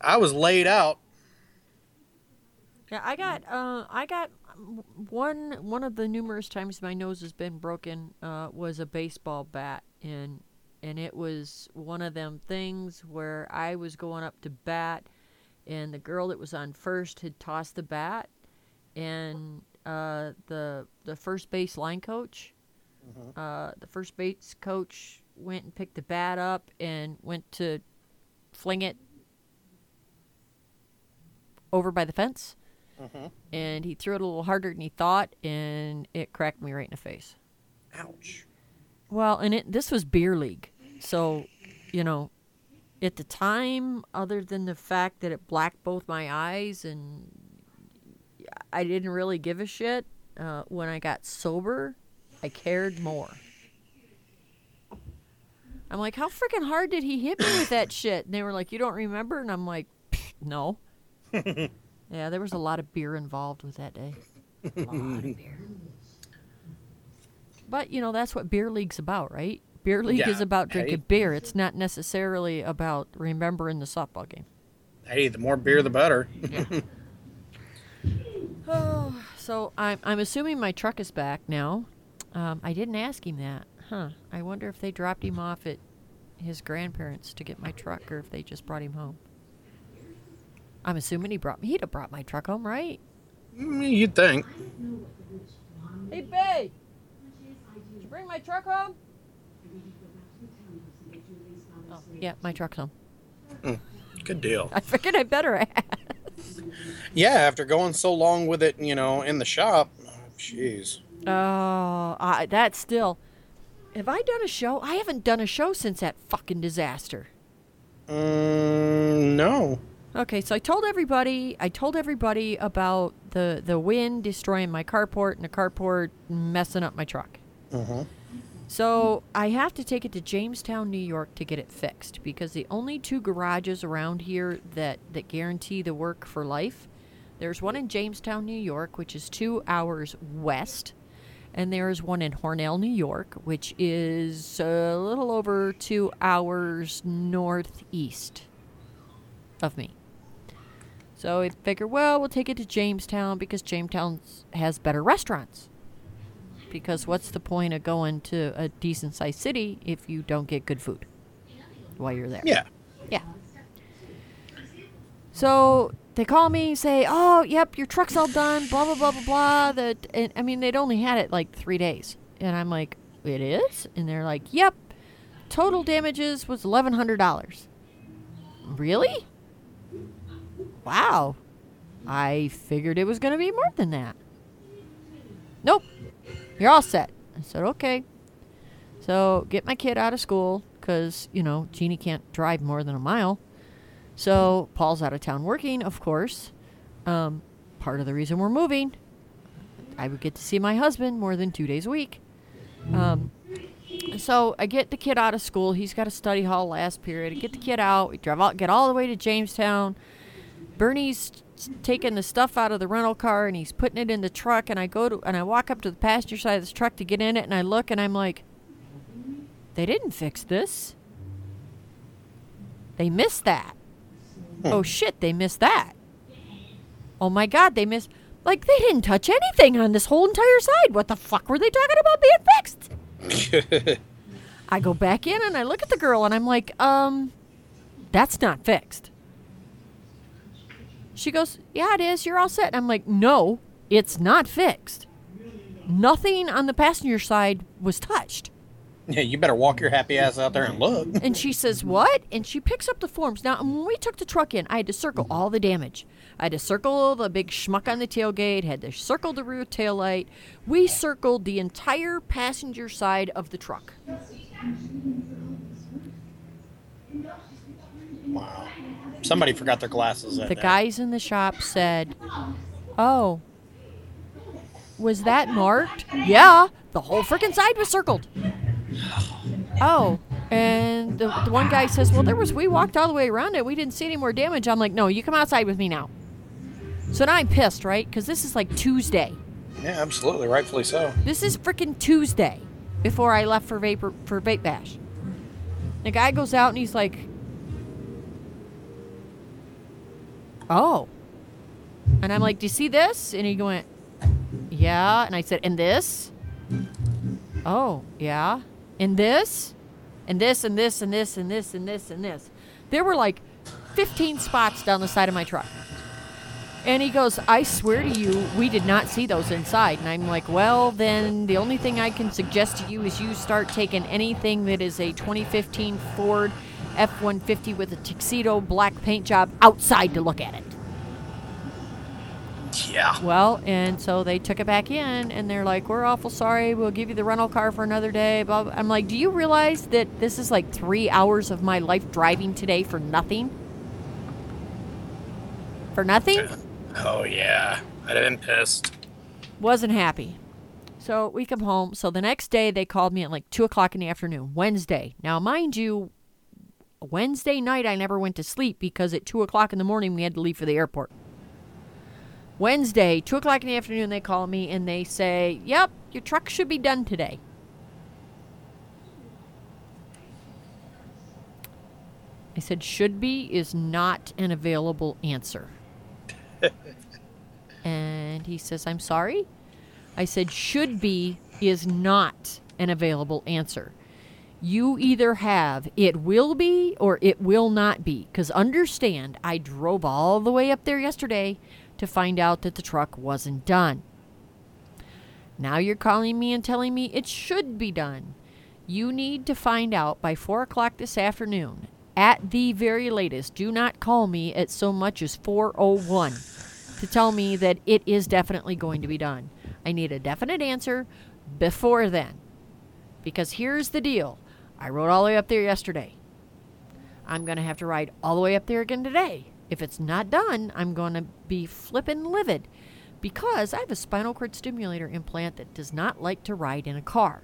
I was laid out. Yeah, I got uh, I got one one of the numerous times my nose has been broken uh, was a baseball bat and and it was one of them things where I was going up to bat and the girl that was on first had tossed the bat and uh, the the first base line coach uh, the first base coach went and picked the bat up and went to fling it over by the fence and he threw it a little harder than he thought, and it cracked me right in the face. Ouch. Well, and it this was beer league, so you know, at the time, other than the fact that it blacked both my eyes, and I didn't really give a shit. Uh, when I got sober, I cared more. I'm like, how freaking hard did he hit me with that shit? And they were like, you don't remember? And I'm like, no. [laughs] yeah, there was a lot of beer involved with that day. A lot of beer. [laughs] But you know that's what beer league's about, right? Beer league Yeah, is about drinking beer. It's not necessarily about remembering the softball game. Hey, the more beer, the better. [laughs] Oh, so I'm I'm assuming my truck is back now. Um, I didn't ask him that, huh? I wonder if they dropped him off at his grandparents to get my truck, or if they just brought him home. I'm assuming he brought me. He'd have brought my truck home, right? Mm, You'd think. Hey, Bay! Did you bring my truck home? Oh, yeah, my truck's home. Good deal. [laughs] I figured I better ask. Yeah, after going so long with it, you know, in the shop. Jeez. Oh, I, that's still. Have I done a show? I haven't done a show since that fucking disaster. Mm, no. Okay, so I told everybody. I told everybody about the the wind destroying my carport and the carport messing up my truck. Mm-hmm. So I have to take it to Jamestown, New York, to get it fixed because the only two garages around here that that guarantee the work for life. There's one in Jamestown, New York, which is two hours west, and there is one in Hornell, New York, which is a little over two hours northeast of me. So I figure, well, we'll take it to Jamestown because Jamestown has better restaurants. Because what's the point of going to a decent sized city if you don't get good food while you're there? Yeah. Yeah. So they call me and say, "Oh, yep, your truck's all done." Blah blah blah blah blah. That and, I mean, they'd only had it like three days, and I'm like, "It is?" And they're like, "Yep." Total damages was eleven hundred dollars. Really? Wow. I figured it was going to be more than that. Nope. You're all set. I said, okay. So get my kid out of school because, you know, Jeannie can't drive more than a mile. So Paul's out of town working, of course. Um, part of the reason we're moving. I would get to see my husband more than two days a week. Um, so I get the kid out of school. He's got a study hall last period. I get the kid out. We drive out, get all the way to Jamestown. Bernie's taking the stuff out of the rental car and he's putting it in the truck. And I go to and I walk up to the passenger side of this truck to get in it. And I look and I'm like, they didn't fix this. They missed that. Oh shit, they missed that. Oh my god, they missed. Like, they didn't touch anything on this whole entire side. What the fuck were they talking about being fixed? [laughs] I go back in and I look at the girl and I'm like, um, that's not fixed. She goes, Yeah, it is. You're all set. And I'm like, No, it's not fixed. Nothing on the passenger side was touched. Yeah, you better walk your happy ass out there and look. [laughs] And she says, What? And she picks up the forms. Now, when we took the truck in, I had to circle mm-hmm. all the damage. I had to circle the big schmuck on the tailgate, had to circle the rear tail light. We circled the entire passenger side of the truck. Wow. Somebody forgot their glasses. That The day. guys in the shop said, Oh, was that marked? Yeah, the whole freaking side was circled. Oh, and the, the one guy says, Well, there was, we walked all the way around it. We didn't see any more damage. I'm like, No, you come outside with me now. So now I'm pissed, right? Because this is like Tuesday. Yeah, absolutely, rightfully so. This is freaking Tuesday before I left for vapor for vape bash. The guy goes out and he's like, "Oh," and I'm like, "Do you see this?" And he went, "Yeah," and I said, "And this?" "Oh, yeah," and this, and this, and this, and this, and this, and this, and this. There were like 15 spots down the side of my truck. And he goes, I swear to you, we did not see those inside. And I'm like, well, then the only thing I can suggest to you is you start taking anything that is a 2015 Ford F 150 with a tuxedo black paint job outside to look at it. Yeah. Well, and so they took it back in and they're like, we're awful sorry. We'll give you the rental car for another day. Blah, blah. I'm like, do you realize that this is like three hours of my life driving today for nothing? For nothing? Uh, oh yeah, I'd have been pissed. wasn't happy. So we come home. So the next day they called me at like two o'clock in the afternoon, Wednesday. Now, mind you, Wednesday night I never went to sleep because at two o'clock in the morning we had to leave for the airport. Wednesday, two o'clock in the afternoon, they call me and they say, "Yep, your truck should be done today." I said, "Should be is not an available answer." [laughs] and he says, "I'm sorry." I said, should be is not an available answer. You either have it will be or it will not be. Because understand, I drove all the way up there yesterday to find out that the truck wasn't done. Now you're calling me and telling me it should be done. You need to find out by 4 o'clock this afternoon. At the very latest, do not call me at so much as 401 to tell me that it is definitely going to be done. I need a definite answer before then. Because here's the deal I rode all the way up there yesterday. I'm going to have to ride all the way up there again today. If it's not done, I'm going to be flippin' livid because I have a spinal cord stimulator implant that does not like to ride in a car.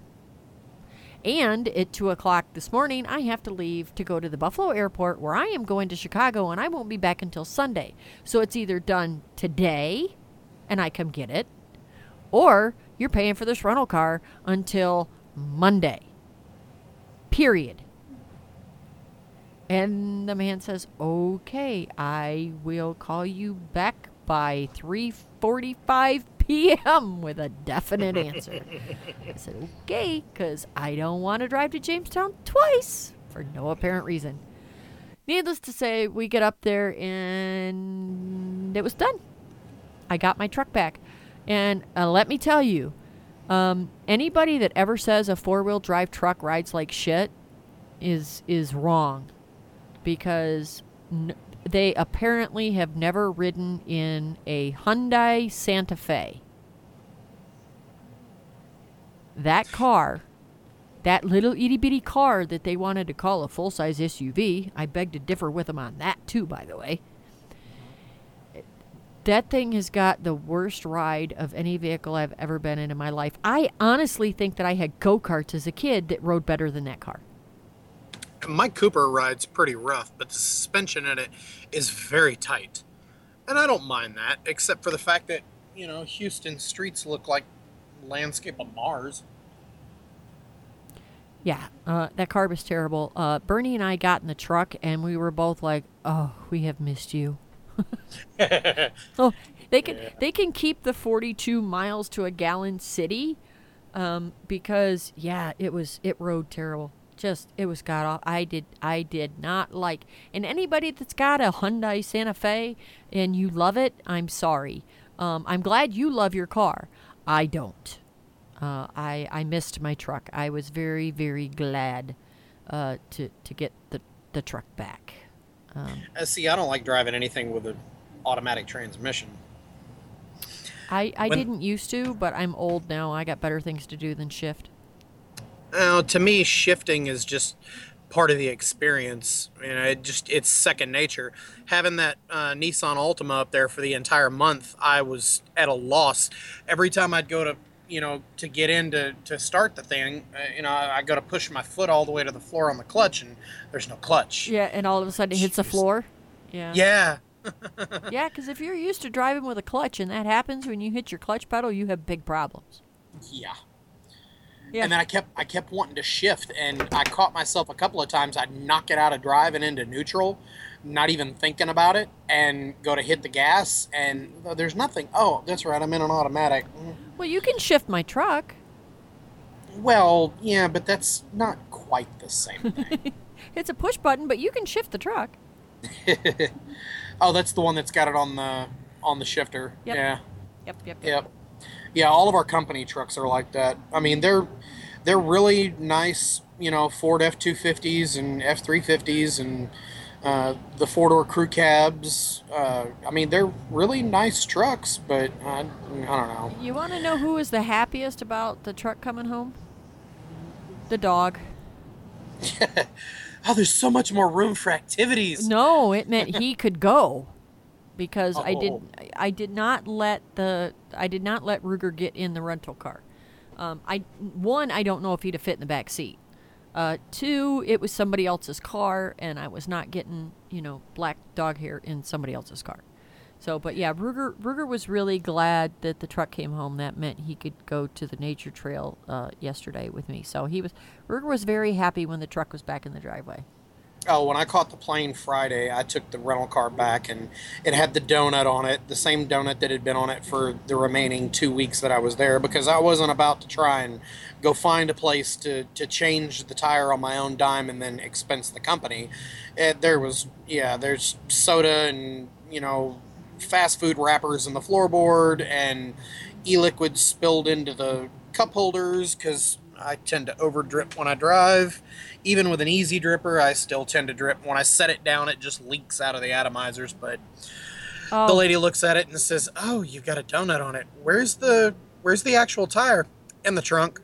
And at 2 o'clock this morning, I have to leave to go to the Buffalo airport where I am going to Chicago and I won't be back until Sunday. So it's either done today and I come get it, or you're paying for this rental car until Monday. Period. And the man says, "Okay, I will call you back by 3:45 p.m. with a definite answer." I said, "Okay, cuz I don't want to drive to Jamestown twice for no apparent reason." Needless to say, we get up there and it was done. I got my truck back. And uh, let me tell you, um, anybody that ever says a four wheel drive truck rides like shit is is wrong, because n- they apparently have never ridden in a Hyundai Santa Fe. That car, that little itty bitty car that they wanted to call a full size SUV, I beg to differ with them on that too, by the way that thing has got the worst ride of any vehicle I've ever been in in my life. I honestly think that I had go karts as a kid that rode better than that car. My Cooper ride's pretty rough, but the suspension in it is very tight. And I don't mind that, except for the fact that, you know, Houston streets look like landscape of Mars. Yeah, uh, that car was terrible. Uh, Bernie and I got in the truck, and we were both like, "Oh, we have missed you." [laughs] oh, they can they can keep the 42 miles to a gallon city, um, because yeah, it was it rode terrible. Just it was god off. I did I did not like. And anybody that's got a Hyundai Santa Fe and you love it, I'm sorry. Um, I'm glad you love your car. I don't. Uh, I I missed my truck. I was very very glad uh, to to get the the truck back. Um, Uh, see, I don't like driving anything with an automatic transmission. I I When- didn't used to, but I'm old now. I got better things to do than shift. Uh, to me, shifting is just part of the experience. You know, it just it's second nature. Having that uh, Nissan Altima up there for the entire month, I was at a loss. Every time I'd go to you know to get in to, to start the thing, uh, you know, I, I go to push my foot all the way to the floor on the clutch, and there's no clutch. Yeah, and all of a sudden it hits the floor. Yeah. Yeah. [laughs] [laughs] Yeah, because if you're used to driving with a clutch and that happens when you hit your clutch pedal, you have big problems. Yeah. Yeah. And then I kept I kept wanting to shift, and I caught myself a couple of times. I'd knock it out of drive and into neutral, not even thinking about it, and go to hit the gas, and uh, there's nothing. Oh, that's right, I'm in an automatic. Well, you can shift my truck. Well, yeah, but that's not quite the same [laughs] thing. It's a push button, but you can shift the truck. [laughs] oh, that's the one that's got it on the on the shifter. Yep. Yeah. Yep, yep, Yep. Yeah, all of our company trucks are like that. I mean, they're they're really nice, you know, Ford F two fifties and F three fifties and uh, the four door crew cabs. Uh, I mean, they're really nice trucks, but I, I don't know. You want to know who was the happiest about the truck coming home? The dog. [laughs] Oh, there's so much more room for activities. No, it meant he [laughs] could go because I did Oh. I did not let the I did not let Ruger get in the rental car. Um, I one I don't know if he'd have fit in the back seat. Uh, two, it was somebody else's car, and I was not getting you know black dog hair in somebody else's car. So, but yeah, Ruger Ruger was really glad that the truck came home. That meant he could go to the nature trail uh, yesterday with me. So he was Ruger was very happy when the truck was back in the driveway. Oh, when I caught the plane Friday, I took the rental car back and it had the donut on it, the same donut that had been on it for the remaining two weeks that I was there because I wasn't about to try and go find a place to, to change the tire on my own dime and then expense the company. It, there was, yeah, there's soda and, you know, fast food wrappers in the floorboard and e liquid spilled into the cup holders because I tend to over drip when I drive. Even with an easy dripper, I still tend to drip. When I set it down, it just leaks out of the atomizers. But Oh, the lady looks at it and says, "Oh, you've got a donut on it. Where's the Where's the actual tire? In the trunk."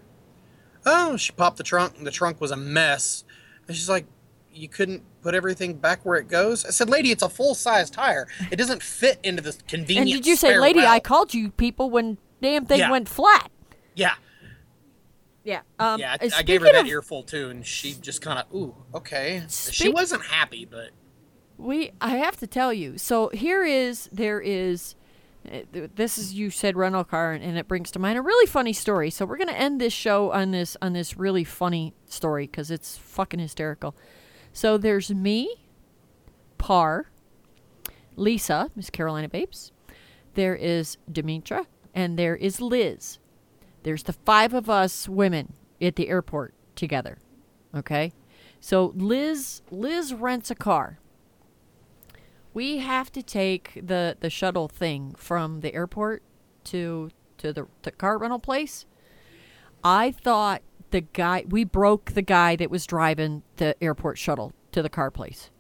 Oh, she popped the trunk, and the trunk was a mess. And she's like, "You couldn't put everything back where it goes?" I said, "Lady, it's a full size tire. It doesn't fit into this convenience. and did you say, lady? I called you people when damn thing Yeah. went flat. Yeah, Yeah. Um, yeah. I, I gave her that of- earful too, and she just kind of, "Ooh, okay." she wasn't happy, but We, I have to tell you. So here is there is, uh, this is you said rental car, and, and it brings to mind a really funny story. So we're gonna end this show on this on this really funny story because it's fucking hysterical. So there's me, Par, Lisa, Miss Carolina Babes. There is Demetra, and there is Liz. There's the five of us women at the airport together. Okay? So Liz Liz rents a car. We have to take the the shuttle thing from the airport to to the, the car rental place. I thought the guy we broke the guy that was driving the airport shuttle to the car place.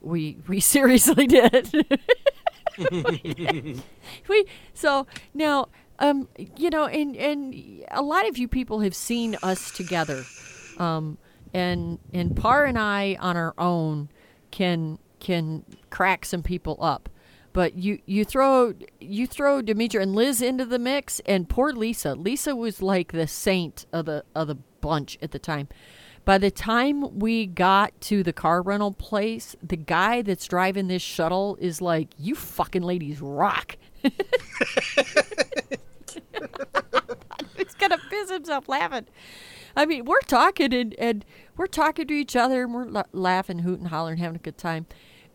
We [laughs] we seriously did. [laughs] we so now um you know and and a lot of you people have seen us together. Um and and par and i on our own can can crack some people up. But you you throw you throw Demetra and Liz into the mix and poor Lisa. Lisa was like the saint of the of the bunch at the time. By the time we got to the car rental place the guy that's driving this shuttle is like you fucking ladies rock [laughs] [laughs] [laughs] he's gonna piss himself laughing I mean, we're talking and, and we're talking to each other and we're la- laughing, hooting, hollering, having a good time.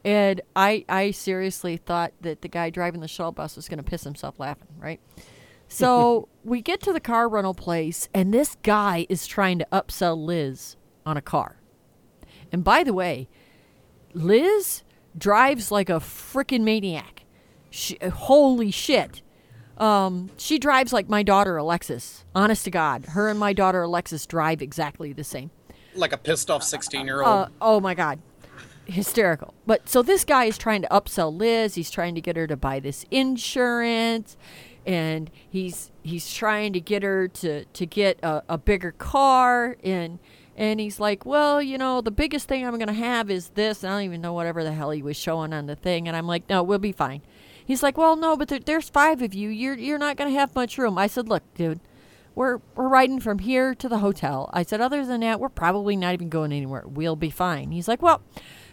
And I, I seriously thought that the guy driving the shuttle bus was going to piss himself laughing, right? So [laughs] we get to the car rental place, and this guy is trying to upsell Liz on a car. And by the way, Liz drives like a freaking maniac. She, holy shit. Um, she drives like my daughter Alexis. Honest to God, her and my daughter Alexis drive exactly the same. Like a pissed off 16 year old. Uh, oh my God, hysterical. But so this guy is trying to upsell Liz. He's trying to get her to buy this insurance, and he's he's trying to get her to to get a, a bigger car and. And he's like, well, you know, the biggest thing I'm going to have is this. And I don't even know whatever the hell he was showing on the thing. And I'm like, no, we'll be fine. He's like, well, no, but there, there's five of you. You're you're not to have much room. I said, look, dude, we're we're riding from here to the hotel. I said, other than that, we're probably not even going anywhere. We'll be fine. He's like, well,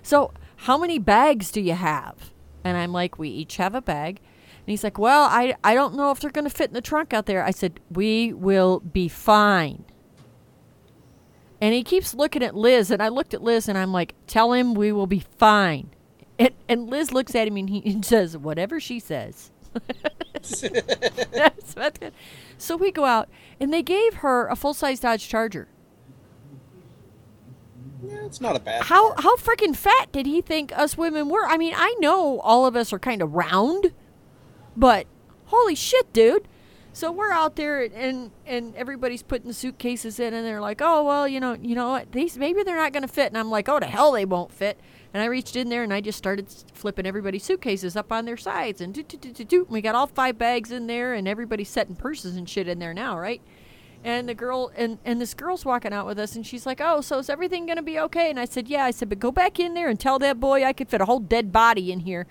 so how many bags do you have? And I'm like, we each have a bag. And he's like, well, I I don't know if they're to fit in the trunk out there. I said, we will be fine. And he keeps looking at Liz, and I looked at Liz, and I'm like, tell him we will be fine. And, and Liz looks at him and he and says, whatever she says. [laughs] that's, that's good. So we go out, and they gave her a full size Dodge Charger. yeah, it's not a bad. How car. how freaking fat did he think us women were? I mean, I know all of us are kind of round, but holy shit, dude. So we're out there and and everybody's putting suitcases in and they're like, "Oh, well, you know, you know what? These maybe they're not going to fit." And I'm like, "Oh, to hell they won't fit." And I reached in there and I just started flipping everybody's suitcases up on their sides and do do do do do. We got all five bags in there and everybody's setting purses and shit in there now, right? And the girl and and this girl's walking out with us and she's like, "Oh, so is everything to be okay?" And I said, "Yeah." I said, "But go back in there and tell that boy I could fit a whole dead body in here."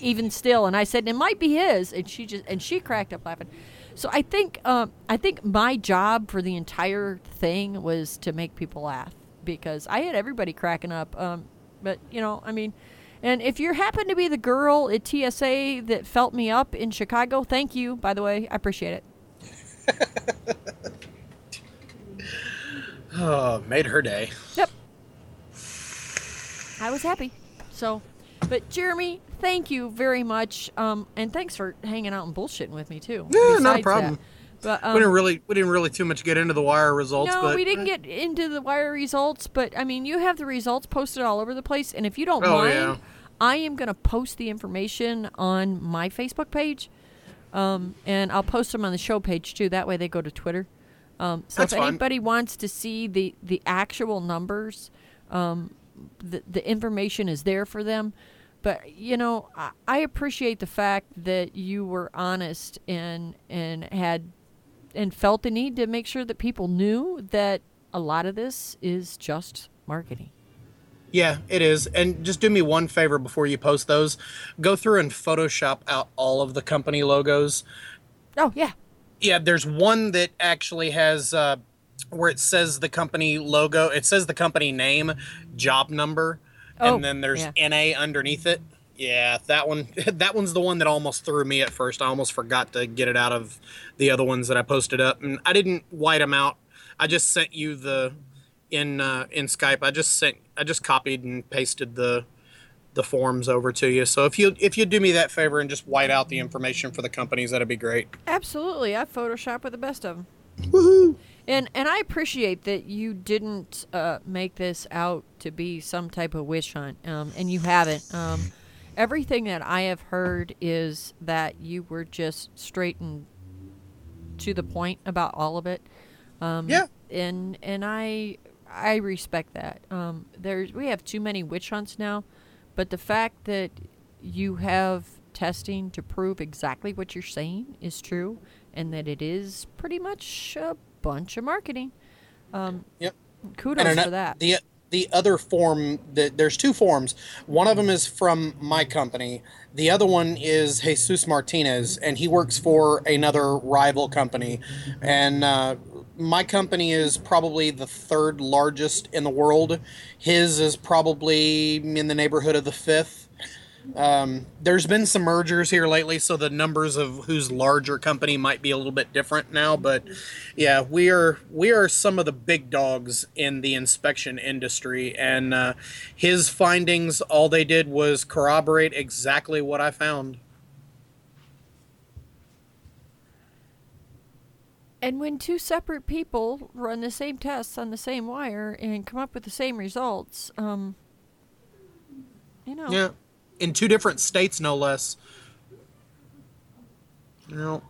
even still and i said it might be his and she just and she cracked up laughing so i think um, i think my job for the entire thing was to make people laugh because i had everybody cracking up um, but you know i mean and if you happen to be the girl at tsa that felt me up in chicago thank you by the way i appreciate it [laughs] Oh, made her day. Yep. I was happy. So, but Jeremy, thank you very much, um, and thanks for hanging out and bullshitting with me too. Yeah, not a problem. that. But um, we didn't really we didn't really too much get into the wire results, no, but we didn't get into the wire results. But I mean, you have the results posted all over the place, and if you don't Oh, mind, yeah. I am going to post the information on my Facebook page, um, and I'll post them on the show page too. That way, they go to Twitter. Um, so That's if fine. anybody wants to see the the actual numbers, um, the the information is there for them. But you know, I, I appreciate the fact that you were honest and and had and felt the need to make sure that people knew that a lot of this is just marketing. Yeah, it is. And just do me one favor before you post those. Go through and Photoshop out all of the company logos. Oh yeah, Yeah, there's one that actually has uh, where it says the company logo. It says the company name, job number, Oh, and then there's yeah. NA underneath it. Yeah, that one. [laughs] That one's the one that almost threw me at first. I almost forgot to get it out of the other ones that I posted up, and I didn't white them out. I just sent you the in uh, in Skype. I just sent. I just copied and pasted the the forms over to you. So if you if you do me that favor and just white out the information for the companies, that'd be great. absolutely. I Photoshop with the best of them. Woohoo! And and I appreciate that you didn't uh, make this out to be some type of witch hunt, um, and you haven't. Um, everything that I have heard is that you were just straight and to the point about all of it. Um, Yeah. And and I I respect that. Um, there's we have too many witch hunts now, but the fact that you have testing to prove exactly what you're saying is true, and that it is pretty much a bunch of marketing. Um, Yep. Kudos for that. The the other form that there's two forms. One of them is from my company. The other one is Jesus Martinez, and he works for another rival company. And uh, my company is probably the third largest in the world. His is probably in the neighborhood of the fifth. Um, there's been some mergers here lately, so the numbers of whose larger company might be a little bit different now. But yeah, we are we are some of the big dogs in the inspection industry, and uh, his findings, all they did was corroborate exactly what I found. And when two separate people run the same tests on the same wire and come up with the same results, um, you know, Yeah, in two different states, no less. You know,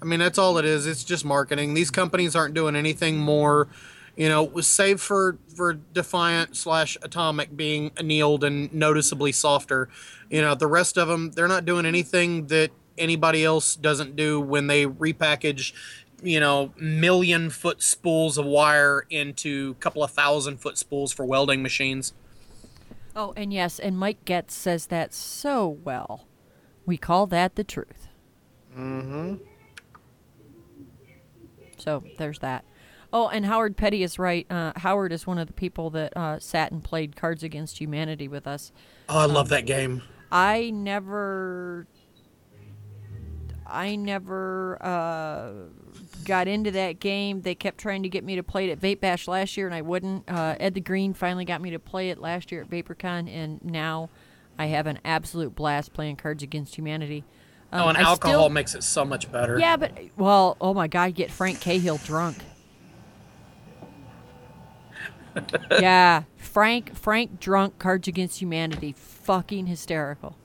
I mean that's all it is. It's just marketing. These companies aren't doing anything more. You know, save for for Defiant slash Atomic being annealed and noticeably softer. You know, the rest of them they're not doing anything that anybody else doesn't do when they repackage. You know, million foot spools of wire into a couple of thousand foot spools for welding machines. Oh, and yes, and Mike Getz says that so well. We call that the truth. Mm-hmm. So there's that. Oh, and Howard Petty is right. Uh, Howard is one of the people that uh, sat and played Cards Against Humanity with us. Oh, I love that game. I never, I never uh, got into that game. They kept trying to get me to play it at Vape Bash last year, and I wouldn't. Uh, Ed the Green finally got me to play it last year at VaporCon, and now I have an absolute blast playing Cards Against Humanity. Um, oh, and I alcohol still- makes it so much better. yeah, but well, oh my God, get Frank Cahill drunk. [laughs] yeah, Frank Frank drunk Cards Against Humanity, fucking hysterical.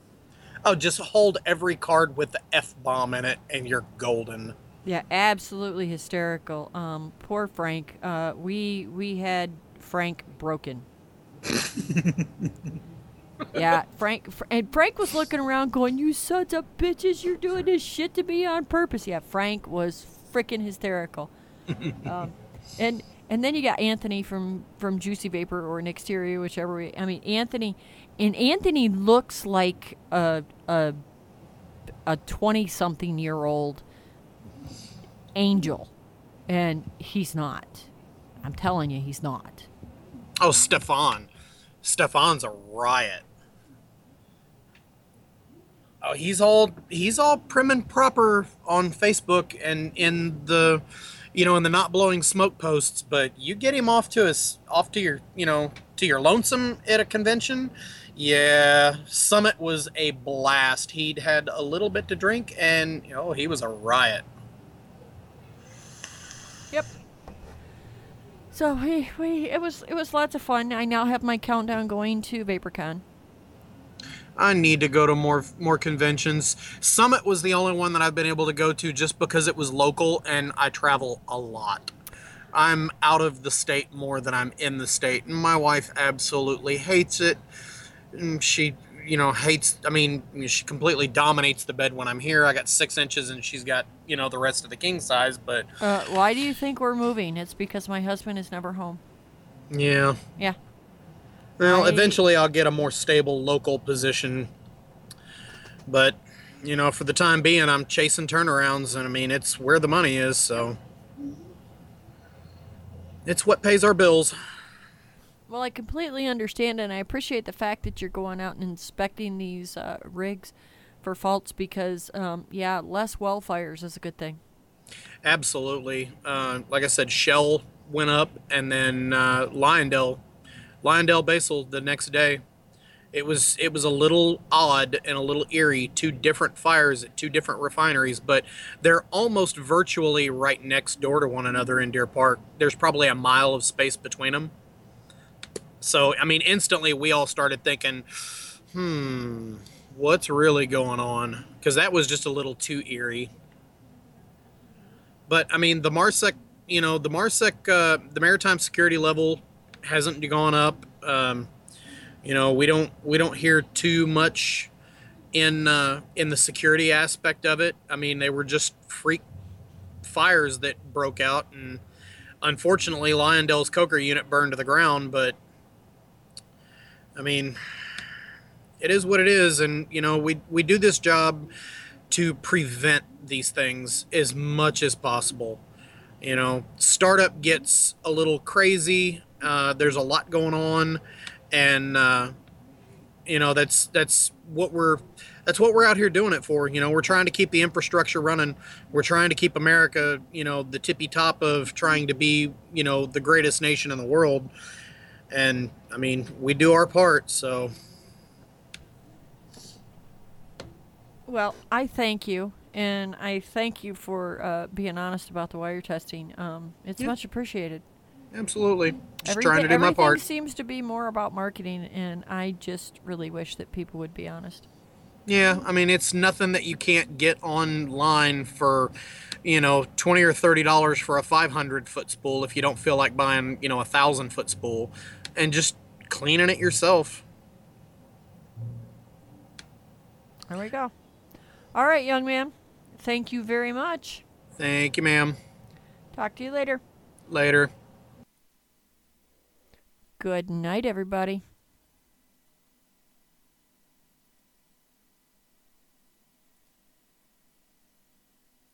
Oh, just hold every card with the F bomb in it, and you're golden. Yeah, absolutely hysterical. Um, poor Frank. Uh, we we had Frank broken. [laughs] yeah, Frank Fr- and Frank was looking around, going, "You sons of bitches! You're doing this shit to me on purpose." Yeah, Frank was freaking hysterical. [laughs] um, and and then you got Anthony from from Juicy Vapor or Nexteria, whichever way. I mean, Anthony, and Anthony looks like a a a twenty something year old angel, and he's not. I'm telling you, he's not. Oh, Stefan. Stefan's a riot. Oh, he's all he's all prim and proper on Facebook and in the you know in the not blowing smoke posts, but you get him off to us off to your you know to your lonesome at a convention. Yeah, Summit was a blast. He'd had a little bit to drink and oh, he was a riot. So we, we it was it was lots of fun. I now have my countdown going to VaporCon. I need to go to more more conventions. Summit was the only one that I've been able to go to just because it was local and I travel a lot. I'm out of the state more than I'm in the state, and my wife absolutely hates it. She, you know, hates. I mean, she completely dominates the bed when I'm here. I got six inches, and she's got, you know, the rest of the king size. But Uh, why do you think we're moving? It's because my husband is never home. yeah, Yeah. Well, I- eventually I'll get a more stable local position. But, you know, for the time being, I'm chasing turnarounds, and I mean, it's where the money is, so. It's what pays our bills. Well, I completely understand, and I appreciate the fact that you're going out and inspecting these uh, rigs for faults because, um, yeah, less well fires is a good thing. Absolutely. Uh, like I said, Shell went up, and then uh, Lyondell, LyondellBasell the next day. It was it was a little odd and a little eerie. Two different fires at two different refineries, but they're almost virtually right next door to one another in Deer Park. There's probably a mile of space between them. So I mean, instantly we all started thinking, hmm, what's really going on? Because that was just a little too eerie. But I mean, the Marsec, you know, the Marsec, uh, the maritime security level hasn't gone up. Um, you know, we don't we don't hear too much in uh, in the security aspect of it. I mean, they were just freak fires that broke out, and unfortunately, Lyondell's coker unit burned to the ground. But I mean, it is what it is, and you know, we we do this job to prevent these things as much as possible. You know, startup gets a little crazy. Uh, there's a lot going on, and uh, You know, that's that's what we're that's what we're out here doing it for. You know, we're trying to keep the infrastructure running. We're trying to keep America, you know, the tippy top of trying to be, you know, the greatest nation in the world. And I mean, we do our part, so Well, I thank you, and I thank you for uh, being honest about the wire testing. Um, it's Yeah. much appreciated. absolutely. Just Everything, trying to do my part. seems to be more about marketing, and I just really wish that people would be honest. Yeah, I mean, it's nothing that you can't get online for, you know, twenty or thirty dollars for a five hundred foot spool if you don't feel like buying, you know, a thousand foot spool, and just cleaning it yourself. There we go. All right, young man. Thank you very much. Thank you, ma'am. Talk to you later. Later. Good night, everybody.